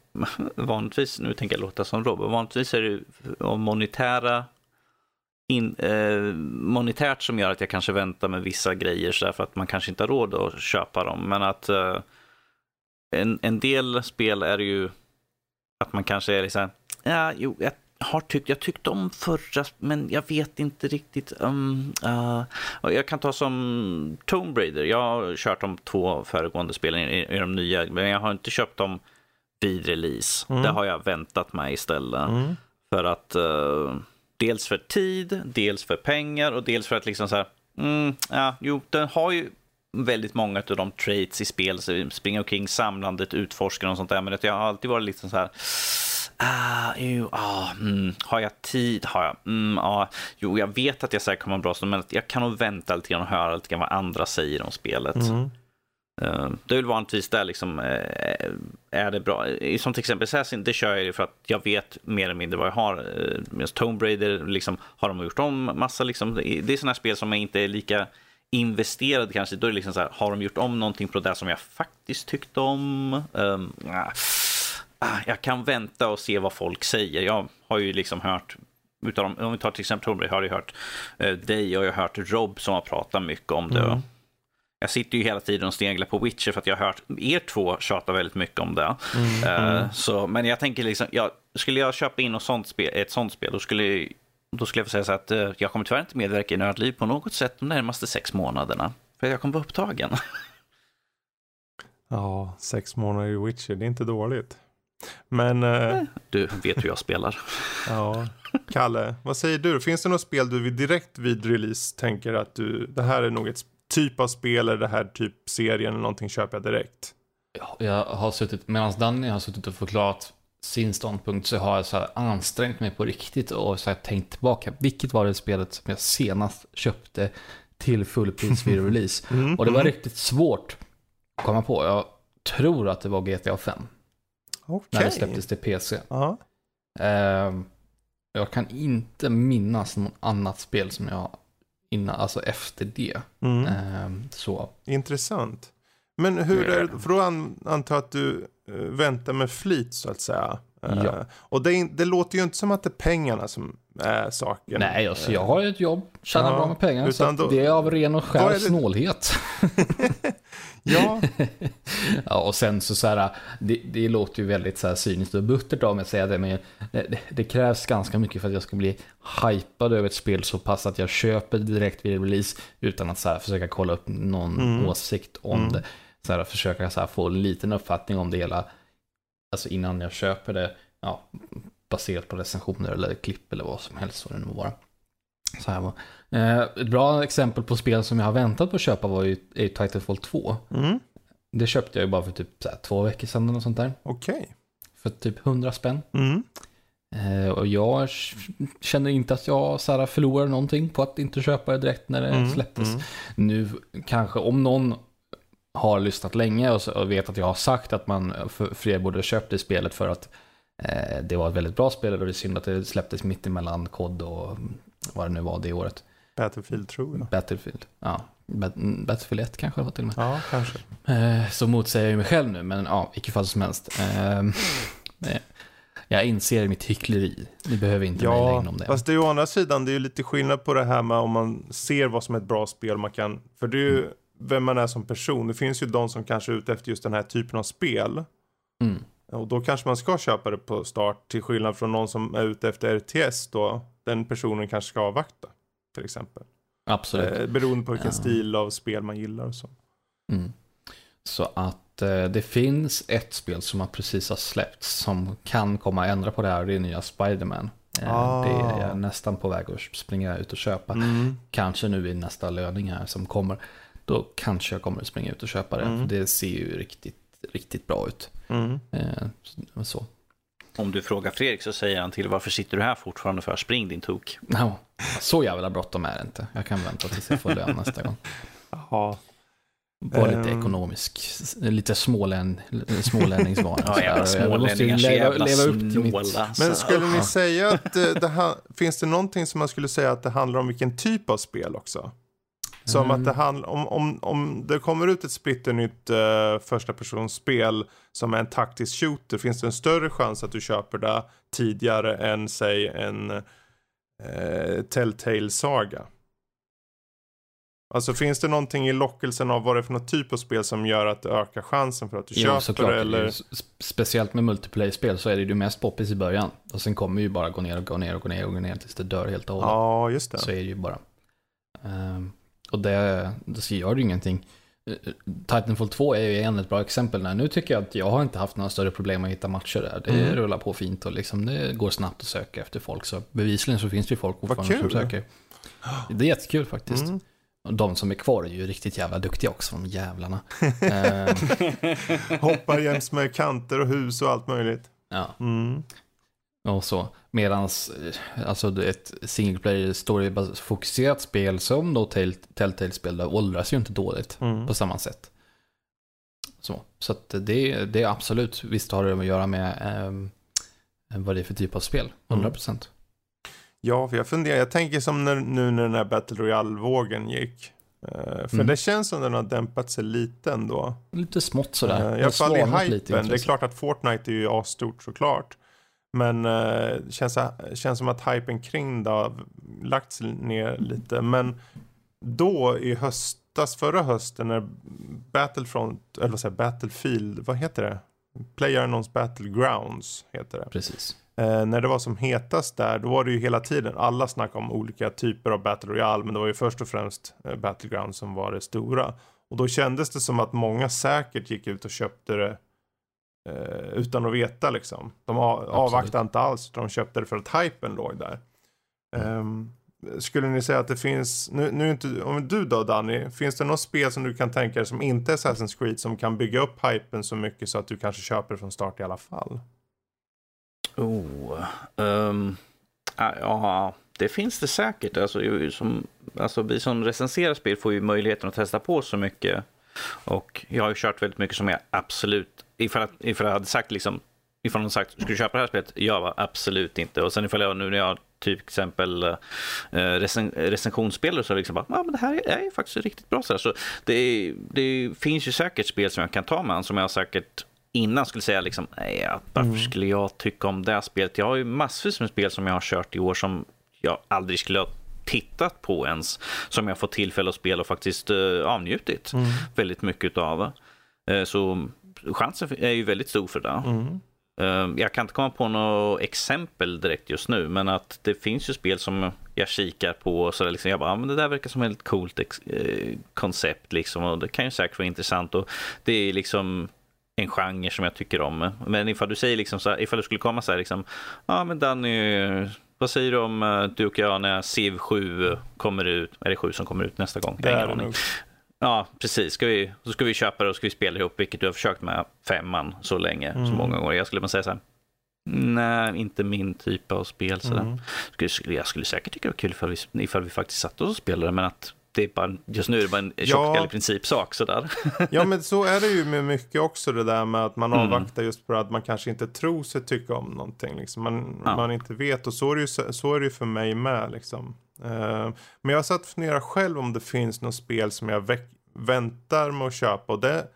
vanligtvis, nu tänker jag låta som Robert, vanligtvis är det av monetära in, eh, monetärt som gör att jag kanske väntar med vissa grejer så för att man kanske inte har råd att köpa dem. Men att eh, en, en del spel är det ju att man kanske är liksom, ja, jo, jag har tyckt, jag tyckte om förra, men jag vet inte riktigt. Um, uh, jag kan ta som Tomb Raider. Jag har kört de två föregående spelen i, i de nya, men jag har inte köpt dem vid release. Mm. Det har jag väntat med istället. Mm. För att uh, dels för tid, dels för pengar och dels för att liksom så här, mm, ja, jo, den har ju väldigt många av de traits i spel, springa omkring samlandet, utforska och sånt där, men att jag har alltid varit lite så här, ah, jo, ah, mm, har jag tid, har jag, mm, ah, jo, jag vet att jag säkert kommer bra men jag kan nog vänta lite grann och höra lite grann vad andra säger om spelet. Mm. Uh, det är väl vanligtvis där liksom, uh, är det bra. Som till exempel Assassin, det kör jag ju för att jag vet mer eller mindre vad jag har. Uh, Medan Tomb Raider liksom, har de gjort om massa, liksom, det är- sådana spel som jag inte är lika investerad kanske. Då är det liksom så här, har de gjort om någonting på det som jag faktiskt tyckte om? Um, ah, ah, jag kan vänta och se vad folk säger. Jag har ju liksom hört Utav dem, om vi tar till exempel Raider har jag hört eh, dig och jag har hört Rob som har pratat mycket om det. Mm. Jag sitter ju hela tiden och sneglar på Witcher för att jag har hört er två tjata väldigt mycket om det. Mm. Eh, så, men jag tänker liksom, ja, skulle jag köpa in något sånt spel, ett sånt spel, då skulle, då skulle jag få säga så att eh, jag kommer tyvärr inte medverka i Nördliv på något sätt de närmaste sex månaderna. För jag kommer vara upptagen. Ja, sex månader i Witcher, det är inte dåligt. Men, eh, Du vet hur jag spelar. ja. Kalle, vad säger du? Finns det något spel du vid direkt vid release tänker att du, det här är nog ett typ av spel eller det här typ serien eller någonting köper jag direkt? Ja, Jag har suttit, medan Danny har suttit och förklarat sin ståndpunkt så har jag så här ansträngt mig på riktigt och så här tänkt tillbaka. Vilket var det spelet som jag senast köpte till fullpris vid release? Mm, Och det var mm. riktigt svårt att komma på. Jag tror att det var GTA 5 Okej. när det släpptes till PC. Ja. Ehm, jag kan inte minnas något annat spel som jag innan, alltså efter det. Mm. Ehm, så. Intressant. Men hur är det, för då an, antar jag att du eh, väntar med flit så att säga. Eh, Ja. och det, det låter ju inte som att det är pengarna som är saken. Nej, alltså jag har ju ett jobb, tjänar Ja, bra med pengar, så då- det är av ren och skär det- snålhet. Ja, Ja, och sen så så här, det, det låter ju väldigt så här cyniskt och buttert av mig att säga det, men det, det, krävs ganska mycket för att jag ska bli hypad över ett spel så pass att jag köper direkt vid release utan att så här försöka kolla upp någon Mm. åsikt om Mm. det. Så här, försöka så här, få en liten uppfattning om det hela, alltså innan jag köper det, ja, baserat på recensioner eller klipp eller vad som helst vad det nu må vara. Så här var. Eh, ett bra exempel på spel som jag har väntat på att köpa var ju är Titanfall 2. Mm. Det köpte jag ju bara för typ så här, två veckor sedan eller sånt där. Okej. För typ 100 spänn. Mm. Eh, och jag känner inte att jag så här, förlorar någonting på att inte köpa det direkt när det Mm, släpptes. mm. Nu kanske om någon har lyssnat länge och, så, och vet att jag har sagt att man för, fler borde köpt det spelet för att eh, det var ett väldigt bra spel och det är synd att det släpptes mitt emellan kod och vad det nu var det året. Battlefield tror jag. Battlefield. Ja, mm, Battlefield 1 kanske det var till och med. Ja, kanske. Eh, så motsäger jag mig själv nu, men ja, vilket fall som helst. Eh, eh, jag inser mitt hyckleri. Ni behöver inte mejla Ja, in om det. fast det är ju å andra sidan, det är ju lite skillnad på det här med om man ser vad som är ett bra spel man kan, för det är ju vem man är som person. Det finns ju de som kanske är ute efter just den här typen av spel. Mm. Och då kanske man ska köpa det på start till skillnad från någon som är ute efter RTS då. Den personen kanske ska avvakta. Till exempel. Absolut. Eh, beroende på vilken Ja. stil av spel man gillar och så. Mm. Så att eh, det finns ett spel som har precis har släppts som kan komma att ändra på det här och det är nya Spiderman. Eh, Ah. Det är jag nästan på väg att springa ut och köpa. Mm. Kanske nu i nästa löning här som kommer. Då kanske jag kommer att springa ut och köpa det. Mm. För det ser ju riktigt, riktigt bra ut. Mm. Eh, så. Om du frågar Fredrik så säger han till varför sitter du här fortfarande för? Spring din tok. Ja, så jävla bråttom är det inte. Jag kan vänta tills jag får lön nästa gång. Jaha. Var lite Ehm. ekonomisk, lite smålän, smålänningsvana. Ja, jävla Jag måste ju smålänningar, så leva, leva upp till mitt... snåla. Men alltså. skulle ni Ja. säga att eh, det här, finns det någonting som man skulle säga att det handlar om vilken typ av spel också? Som Mm. att det handlar om, om, om det kommer ut ett splitternytt uh, första personsspel som är en taktisk shooter, finns det en större chans att du köper det tidigare än säg en uh, Telltale-saga? Alltså finns det någonting i lockelsen av vad det är för någon typ av spel som gör att det ökar chansen för att du Jo, köper såklart. det? Eller? Speciellt med multiplayer-spel så är det ju mest poppis i början. Och sen kommer ju bara gå ner och gå ner och gå ner och gå ner tills det dör helt och hållet. Ja, just det. Så är det ju bara. Ehm, och det, det gör det ju ingenting. Titanfall 2 är ju igen ett bra exempel. Där. Nu tycker jag att jag har inte haft några större problem att hitta matcher där. Det Mm. rullar på fint och liksom det går snabbt att söka efter folk. Så bevisligen så finns det ju folk fortfarande som söker. Det är jättekul faktiskt. Mm. Och de som är kvar är ju riktigt jävla duktiga också, de jävlarna. Ehm, Hoppar jäms med kanter och hus och allt möjligt. ja. Mm. Och så. Medans, eh, alltså ett single player story fokuserat spel som då Tell- Telltale-spel, åldras ju inte dåligt Mm. på samma sätt. Så, så det, det är absolut, visst har det att göra med ehm, vad det är för typ av spel, 100%. Ja, för jag funderar, jag tänker som när, nu när den här Battle Royale-vågen gick. Eh, för Mm. det känns som den har dämpat sig lite ändå. Lite smått sådär. Uh, I Det alla har fall i hypen. Det är klart att Fortnite är ju asstort såklart. Men uh, känns, känns som att hypen kring det har lagts ner lite. Men då i höstas, förra hösten när Battlefront, eller vad säger Battlefield, vad heter det? Playernos Battlegrounds heter det. Precis. Eh, när det var som hetast där, då var det ju hela tiden, alla snackade om olika typer av Battle Royale, men det var ju först och främst eh, Battleground som var det stora. Och då kändes det som att många säkert gick ut och köpte det eh, utan att veta liksom. De avvaktade inte alls, de köpte det för att hypen låg där. Ehm, skulle ni säga att det finns, nu, nu inte, om du då Danny, finns det något spel som du kan tänka dig som inte är Assassin's Creed som kan bygga upp hypen så mycket så att du kanske köper det från start i alla fall? Oh, ah, ja, det finns det säkert. Alltså, som, alltså, vi som recenserar spel får ju möjligheten att testa på så mycket. Och jag har ju kört väldigt mycket som jag absolut, ifall, att- ifall jag hade sagt liksom, ifall någon sagt, ska du köpa det här spelet? Jag var absolut inte. Och sen ifall jag nu när jag typ exempel eh, recen, recensionsspelare så liksom bara, ja men det här är, är ju faktiskt riktigt bra. Så, det, det finns ju säkert spel som jag kan ta med som jag säkert innan skulle säga liksom, nej, varför skulle jag tycka om det här spelet? Jag har ju massvis med spel som jag har kört i år som jag aldrig skulle ha tittat på ens, som jag fått tillfälle att spela och faktiskt uh, avnjutit väldigt mycket av. Eh, så chansen är ju väldigt stor för det. Mm. Eh, Jag kan inte komma på något exempel direkt just nu, men att det finns ju spel som jag kikar på och så där liksom, jag bara, ja, men det där verkar som ett coolt eh, koncept liksom och det kan ju säkert vara intressant och det är liksom en genre som jag tycker om. Men ifall du säger liksom så här, ifall du skulle komma så här liksom, ja men Danny, vad säger du om uh, Duke ja, när Civ 7 kommer ut? Är det 7 som kommer ut nästa gång? Det är det nog. Ja, precis. Ska vi, så ska vi köpa det och ska vi spela ihop, vilket du har försökt med femman så länge, mm. så många gånger. Jag skulle man säga så här, nej, inte min typ av spel. Så mm. skulle, jag skulle säkert tycka det var kul ifall vi, ifall vi faktiskt satt oss och spelade, men att det är bara, just nu är det bara en tjockskallig ja. principsak sådär. ja, men så är det ju med mycket också det där med att man mm. avvaktar just för att man kanske inte tror sig tycka om någonting. Liksom. Man, ja. man inte vet och så är det ju, så är det för mig med. Liksom. Uh, men jag har satt och funderat själv om det finns något spel som jag väntar med att köpa. Och det,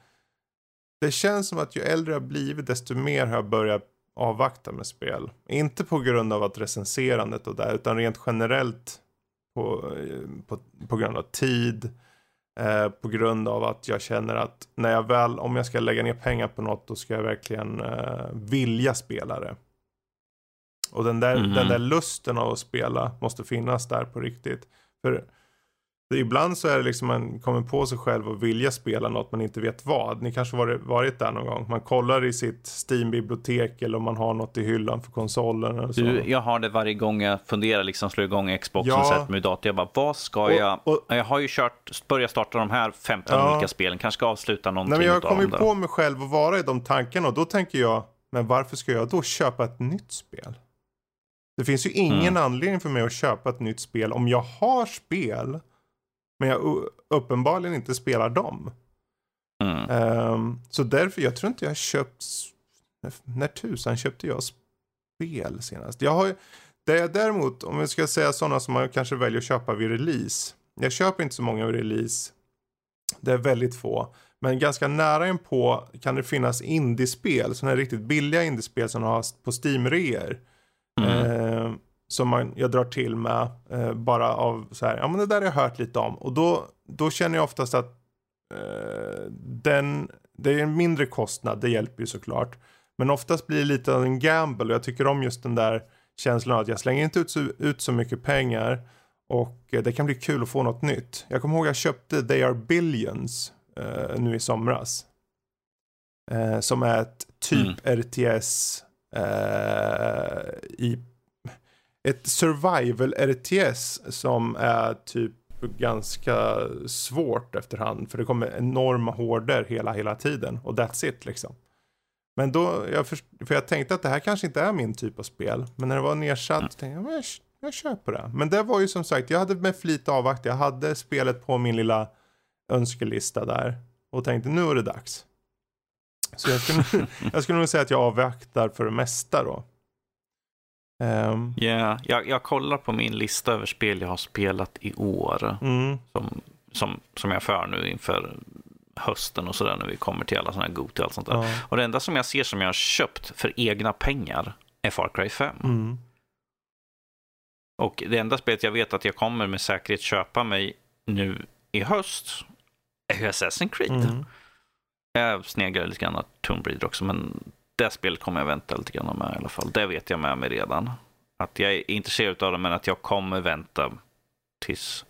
det känns som att ju äldre jag blivit desto mer har jag börjat avvakta med spel. Inte på grund av att recenserandet och det utan rent generellt på, på, på grund av tid. Eh, på grund av att jag känner att när jag väl, om jag ska lägga ner pengar på något, då ska jag verkligen eh, vilja spela det. Och den där, mm. den där lusten av att spela måste finnas där på riktigt. För ibland så är det liksom man kommer på sig själv och vilja spela något man inte vet vad. Ni kanske varit, varit där någon gång. Man kollar i sitt Steam-bibliotek eller om man har något i hyllan för konsolen. Eller så. Du, jag har det varje gång jag funderar, liksom slår igång Xbox ja. och sätter mig i datorn. Jag bara, vad ska och, jag? Och, jag har ju kört, börjat starta de här 15 ja. olika spelen, kanske ska avsluta någonting Nej, men Jag kommer ju på mig själv att vara i de tankarna och då tänker jag, men varför ska jag då köpa ett nytt spel? Det finns ju ingen mm. anledning för mig att köpa ett nytt spel om jag har spel men jag uppenbarligen inte spelar dem. Mm. Um, så därför, jag tror inte jag köpt, när tusan köpte jag spel senast? Jag har det är däremot, om vi ska säga sådana som man kanske väljer att köpa vid release. Jag köper inte så många vid release. Det är väldigt få. Men ganska nära in på kan det finnas indiespel, sådana här riktigt billiga indiespel som har på Steam-reor. Mm. Eh, som man, jag drar till med eh, bara av så här, ja men det där har jag hört lite om. Och då, då känner jag oftast att eh, den, det är en mindre kostnad, det hjälper ju såklart. Men oftast blir det lite av en gamble och jag tycker om just den där känslan av att jag slänger inte ut så, ut så mycket pengar. Och eh, det kan bli kul att få något nytt. Jag kommer ihåg att jag köpte They Are Billions eh, nu i somras. Eh, som är ett typ mm. RTS eh, i ett survival RTS som är typ ganska svårt efterhand. För det kommer enorma horder hela, hela tiden. Och that's it liksom. Men då, jag för, för jag tänkte att det här kanske inte är min typ av spel. Men när det var nedsatt mm. tänkte jag, jag, jag köper det. Men det var ju som sagt, jag hade med flit avvaktat. Jag hade spelet på min lilla önskelista där. Och tänkte nu är det dags. Så jag skulle, jag skulle nog säga att jag avvaktar för det mesta då. Um, yeah, jag, jag kollar på min lista över spel jag har spelat i år. Mm. Som, som, som jag för nu inför hösten och sådär när vi kommer till alla sådana här Goty och allt sånt där. Ja. Och det enda som jag ser som jag har köpt för egna pengar är Far Cry 5. Mm. Och det enda spelet jag vet att jag kommer med säkerhet köpa mig nu i höst är Assassin's Creed. Mm. Jag sneglar lite grann Tomb Raider också, men det spelet kommer jag vänta lite grann med i alla fall. Det vet jag med mig redan. Att jag är intresserad av det, men att jag kommer vänta tills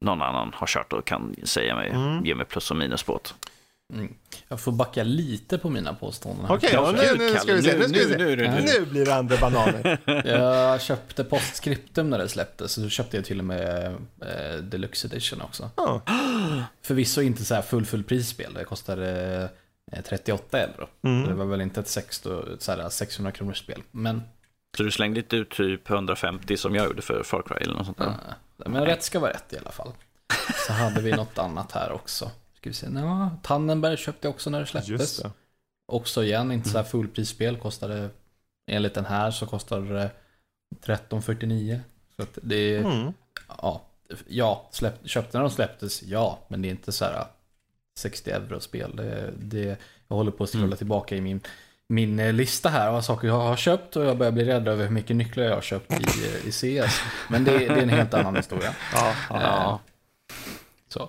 någon annan har kört och kan säga mig, mm. ge mig plus och minus på det. Mm. Jag får backa lite på mina påståenden. Okej, okay, nu, nu, ska vi se. Nu, se. Nu, nu, nu, blir det andra bananer. jag köpte Postscriptum när det släpptes. Så köpte jag till och med eh, Deluxe Edition också. Oh. Förvisso inte så här full full prisspel. Det kostade 38 euro. Mm. det var väl inte ett 600, 600 kronors spel. Men... Så du slängde inte ut typ 150 som jag gjorde för Far Cry eller något sånt där? Ja, men rätt ska vara rätt i alla fall. Så hade vi något annat här också. Ska vi se. Ja, Tannenberg köpte jag också när det släpptes. Det. Också igen, inte så här fullprisspel. Kostade, enligt den här så kostar det 1349. Så att det är, mm. ja, ja släpp, köpte när de släpptes, ja. Men det är inte så här 60 euro-spel. Det, det, jag håller på att scrolla mm. tillbaka i min, min eh, lista här av saker jag har köpt och jag börjar bli rädd över hur mycket nycklar jag har köpt i, i CS. Men det, det är en helt annan historia. Ja, ja. Eh, så.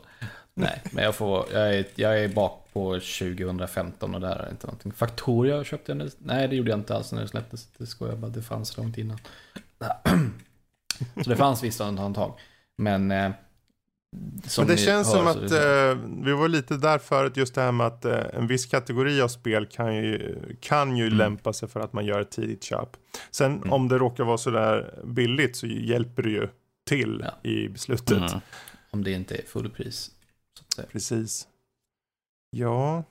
Nej, men jag, får, jag, är, jag är bak på 2015 och där är inte någonting. Faktoria köpte jag Nej, det gjorde jag inte alls när det släpptes. Det skojar bara, det fanns långt innan. Så det fanns vissa undantag. Men eh, Men det känns som att eh, vi var lite där förut just det här med att eh, en viss kategori av spel kan ju, kan ju mm. lämpa sig för att man gör ett tidigt köp. Sen mm. om det råkar vara sådär billigt så hjälper det ju till ja. i beslutet. Mm. Om det inte är fullpris. Precis. Ja.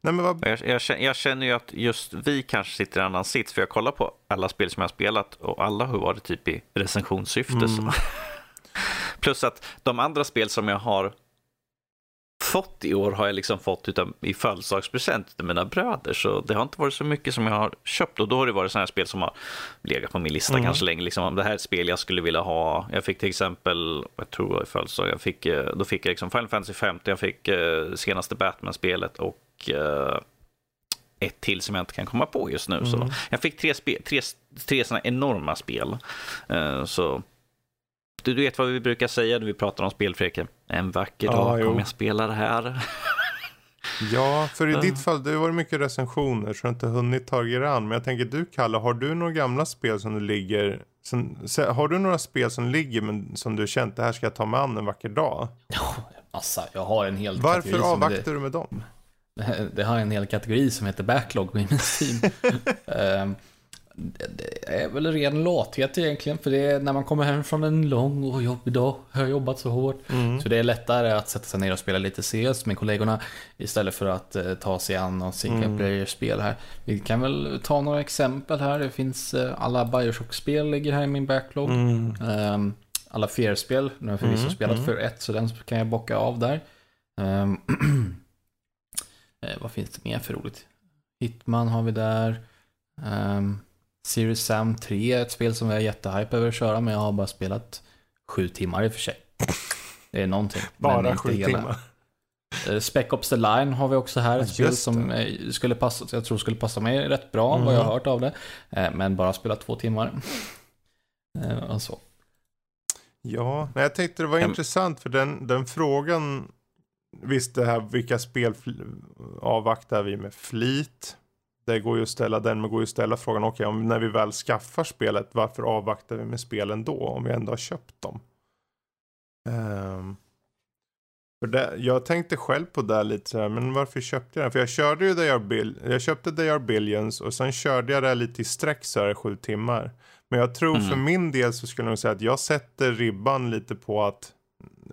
Nej, men vad... jag, jag, känner, jag, känner ju att just vi kanske sitter i en annan sits, för jag kollar på alla spel som jag har spelat och alla har varit typ i recensionssyfte. Mm. Plus att de andra spel som jag har fått i år har jag liksom fått utan, i födelsedagspresent av mina bröder. Så det har inte varit så mycket som jag har köpt. Och då har det varit sådana här spel som har legat på min lista mm. ganska länge. Liksom, det här är ett spel jag skulle vilja ha. Jag fick till exempel, jag tror det var i födelsedag, jag fick, eh, då fick jag liksom Final Fantasy 50, jag fick eh, senaste Batman-spelet och eh, ett till som jag inte kan komma på just nu. Mm. Så jag fick tre, spe, tre, tre sådana enorma spel. Uh, så du, vet vad vi brukar säga när vi pratar om spel, Freke. En vacker ja, dag kommer jag spela det här. ja, för i ditt fall, det var mycket recensioner så du har inte hunnit ta er an. Men jag tänker du, Kalle, har du några gamla spel som du ligger... Som, har du några spel som ligger men som du känt, det här ska jag ta mig an en vacker dag? Ja, massa. Jag har en hel Varför avvaktar det, du med dem? Det har en hel kategori som heter backlog på min Steam. Det är väl ren lathet egentligen. För det är när man kommer hem från en lång och jobbig dag. Jag har jobbat så hårt. Mm. Så det är lättare att sätta sig ner och spela lite CS med kollegorna. Istället för att eh, ta sig an någon single mm. player-spel här. Vi kan väl ta några exempel här. Det finns eh, alla Bioshock-spel ligger här i min backlog. Mm. Um, alla Fear-spel. Nu har jag förvisso mm. spelat mm. för ett så den kan jag bocka av där. Um, eh, vad finns det mer för roligt? Hitman har vi där. Um, Series Sam 3 är ett spel som jag är jättehype över att köra, men jag har bara spelat sju timmar i och för sig. Det är någonting. bara sju hela. timmar? Eh, Spec Ops The Line har vi också här. Ett ja, spel som eh, skulle passa, jag tror skulle passa mig rätt bra, mm. vad jag har hört av det. Eh, men bara spelat två timmar. Och så. Ja, men jag tänkte det var mm. intressant för den, den frågan Visst det här vilka spel avvaktar vi med flit? Det går ju att ställa den, men går ju att ställa frågan, okej, okay, när vi väl skaffar spelet, varför avvaktar vi med spelen då, om vi ändå har köpt dem? Um, för det, jag tänkte själv på det lite så här, men varför köpte jag den? För jag körde ju They Are Bill, jag köpte They Are Billions och sen körde jag det lite i sträck så här sju timmar. Men jag tror mm. för min del så skulle jag nog säga att jag sätter ribban lite på att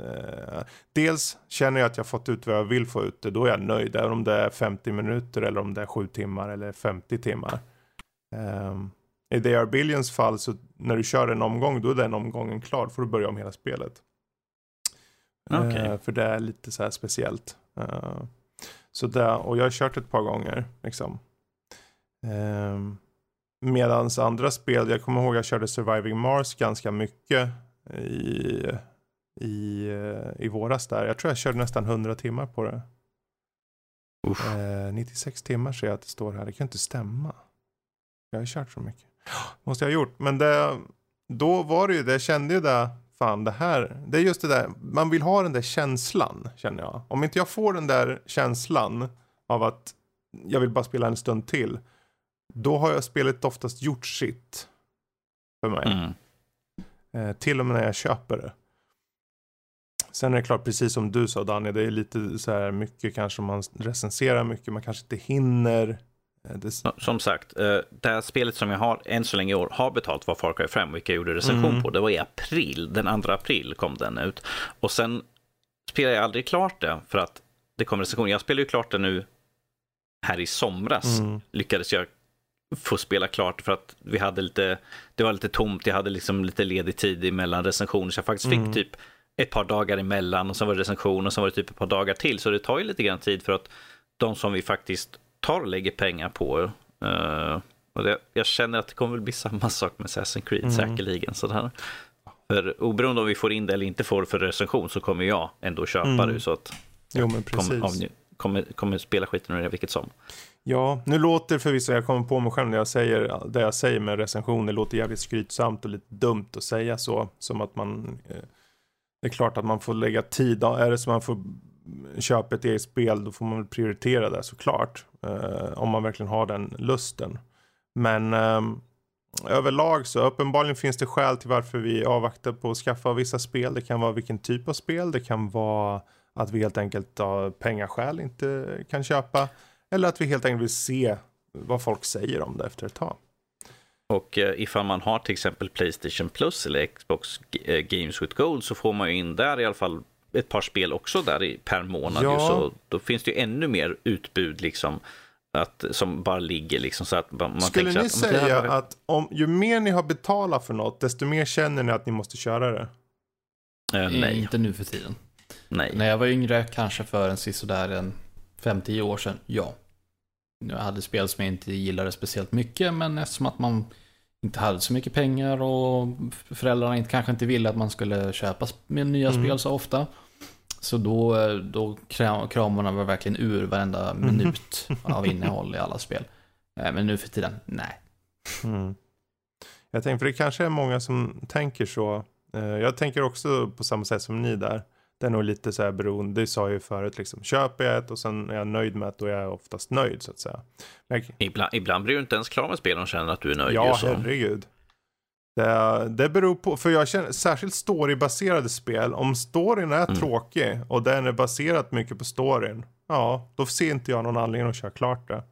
Eh, dels känner jag att jag fått ut vad jag vill få ut det. Då är jag nöjd. Även om det är 50 minuter eller om det är 7 timmar eller 50 timmar. Eh, I The Are Billions fall så när du kör en omgång då är den omgången klar. Får du börja om hela spelet. Okay. Eh, för det är lite så här speciellt. Eh, så det, och jag har kört ett par gånger. Liksom. Ehm, medans andra spel, jag kommer ihåg jag körde Surviving Mars ganska mycket i i, eh, i våras där. Jag tror jag körde nästan 100 timmar på det. Eh, 96 timmar ser jag att det står här. Det kan inte stämma. Jag har kört så mycket. Måste jag ha gjort. Men det, då var det ju det. Jag kände ju det. Fan det här. Det är just det där. Man vill ha den där känslan. Känner jag. Om inte jag får den där känslan. Av att jag vill bara spela en stund till. Då har jag spelet oftast gjort sitt. För mig. Mm. Eh, till och med när jag köper det. Sen är det klart, precis som du sa Daniel, det är lite så här mycket kanske man recenserar mycket, man kanske inte hinner. Eh, det... Som sagt, eh, det här spelet som jag har än så länge i år har betalt var Far Cry 5, vilket jag gjorde recension mm. på. Det var i april, den 2 april kom den ut. Och sen spelade jag aldrig klart det, för att det kom recension. Jag spelade ju klart det nu här i somras, mm. lyckades jag få spela klart för att vi hade lite, det var lite tomt, jag hade liksom lite ledig tid mellan recensioner, så jag faktiskt mm. fick typ ett par dagar emellan och sen var det recension och sen var det typ ett par dagar till. Så det tar ju lite grann tid för att de som vi faktiskt tar och lägger pengar på. Uh, och det, jag känner att det kommer bli samma sak med Assassin's Creed mm. säkerligen. Sådär. För oberoende om vi får in det eller inte får för recension så kommer jag ändå köpa mm. det. Så att jo, men precis. Kommer, kommer, kommer spela skiten ur det vilket som. Ja, nu låter förvisso, jag kommer på mig själv när jag säger det jag säger med recension, det låter jävligt skrytsamt och lite dumt att säga så. Som att man eh, det är klart att man får lägga tid. Är det så man får köpa ett eget spel då får man väl prioritera det såklart. Eh, om man verkligen har den lusten. Men eh, överlag så uppenbarligen finns det skäl till varför vi avvaktar på att skaffa vissa spel. Det kan vara vilken typ av spel. Det kan vara att vi helt enkelt av pengaskäl inte kan köpa. Eller att vi helt enkelt vill se vad folk säger om det efter ett tag. Och eh, ifall man har till exempel Playstation Plus eller Xbox eh, Games with Gold så får man ju in där i alla fall ett par spel också där per månad. Ja. Ju, så då finns det ju ännu mer utbud liksom. Att, som bara ligger liksom så att man Skulle ni att, säga var... att om, ju mer ni har betalat för något, desto mer känner ni att ni måste köra det? Uh, nej. Inte nu för tiden. Nej. När jag var yngre, kanske för en sisådär en 5-10 år sedan, ja. Jag hade spel som jag inte gillade speciellt mycket, men eftersom att man inte hade så mycket pengar och föräldrarna inte, kanske inte ville att man skulle köpa nya mm. spel så ofta. Så då, då kramade man verkligen ur varenda mm. minut av innehåll i alla spel. Eh, men nu för tiden, nej. Mm. Jag tänker, för det kanske är många som tänker så. Eh, jag tänker också på samma sätt som ni där det är nog lite så här beroende, det sa jag ju förut liksom. Köper jag ett och sen är jag nöjd med det, då är jag oftast nöjd så att säga. Men, ibland, ibland blir du inte ens klar med spelen och känner att du är nöjd. Ja, så. herregud. Det, det beror på, för jag känner, särskilt storybaserade spel, om storyn är mm. tråkig och den är baserat mycket på storyn, ja, då ser inte jag någon anledning att köra klart det.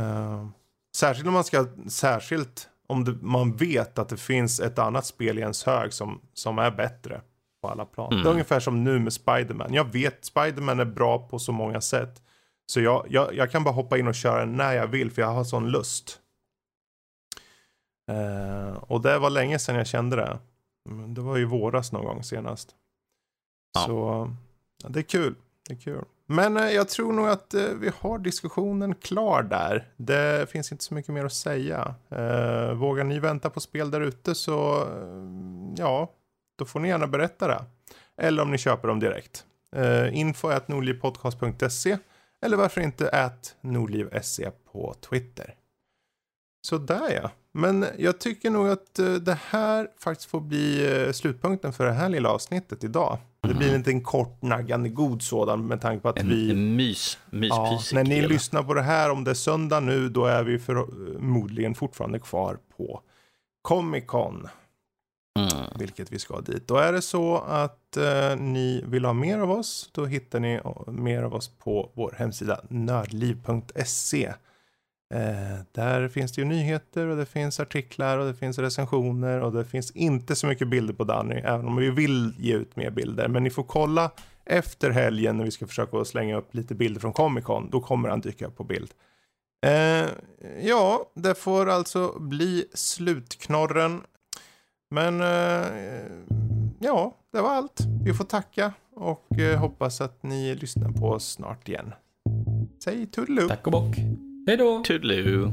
Uh, särskilt om man ska, särskilt om det, man vet att det finns ett annat spel i ens hög som, som är bättre på alla plan. Mm. Det är ungefär som nu med Spiderman. Jag vet Spiderman är bra på så många sätt. Så jag, jag, jag kan bara hoppa in och köra när jag vill för jag har sån lust. Uh, och det var länge sedan jag kände det. Det var ju våras någon gång senast. Ja. Så ja, det är kul. Det är kul. Men uh, jag tror nog att uh, vi har diskussionen klar där. Det finns inte så mycket mer att säga. vågar ni vänta på spel där ute så ja, då får ni gärna berätta det. Eller om ni köper dem direkt. Uh, info at nordlivpodcast.se eller varför inte at nordliv.se på Twitter. Så där ja. Men jag tycker nog att uh, det här faktiskt får bli uh, slutpunkten för det här lilla avsnittet idag. Det blir en liten kort naggande god sådan med tanke på att en, vi... En mys, ja, När ni lyssnar på det här, om det är söndag nu, då är vi förmodligen fortfarande kvar på Comic Con. Mm. Vilket vi ska dit. Och är det så att eh, ni vill ha mer av oss, då hittar ni eh, mer av oss på vår hemsida nördliv.se. Eh, där finns det ju nyheter och det finns artiklar och det finns recensioner och det finns inte så mycket bilder på Danny, även om vi vill ge ut mer bilder. Men ni får kolla efter helgen när vi ska försöka slänga upp lite bilder från Comic Con. Då kommer han dyka upp på bild. Eh, ja, det får alltså bli slutknorren. Men eh, ja, det var allt. Vi får tacka och eh, hoppas att ni lyssnar på oss snart igen. Säg toodaloo. Tack och bock. Hej då. Toodaloo.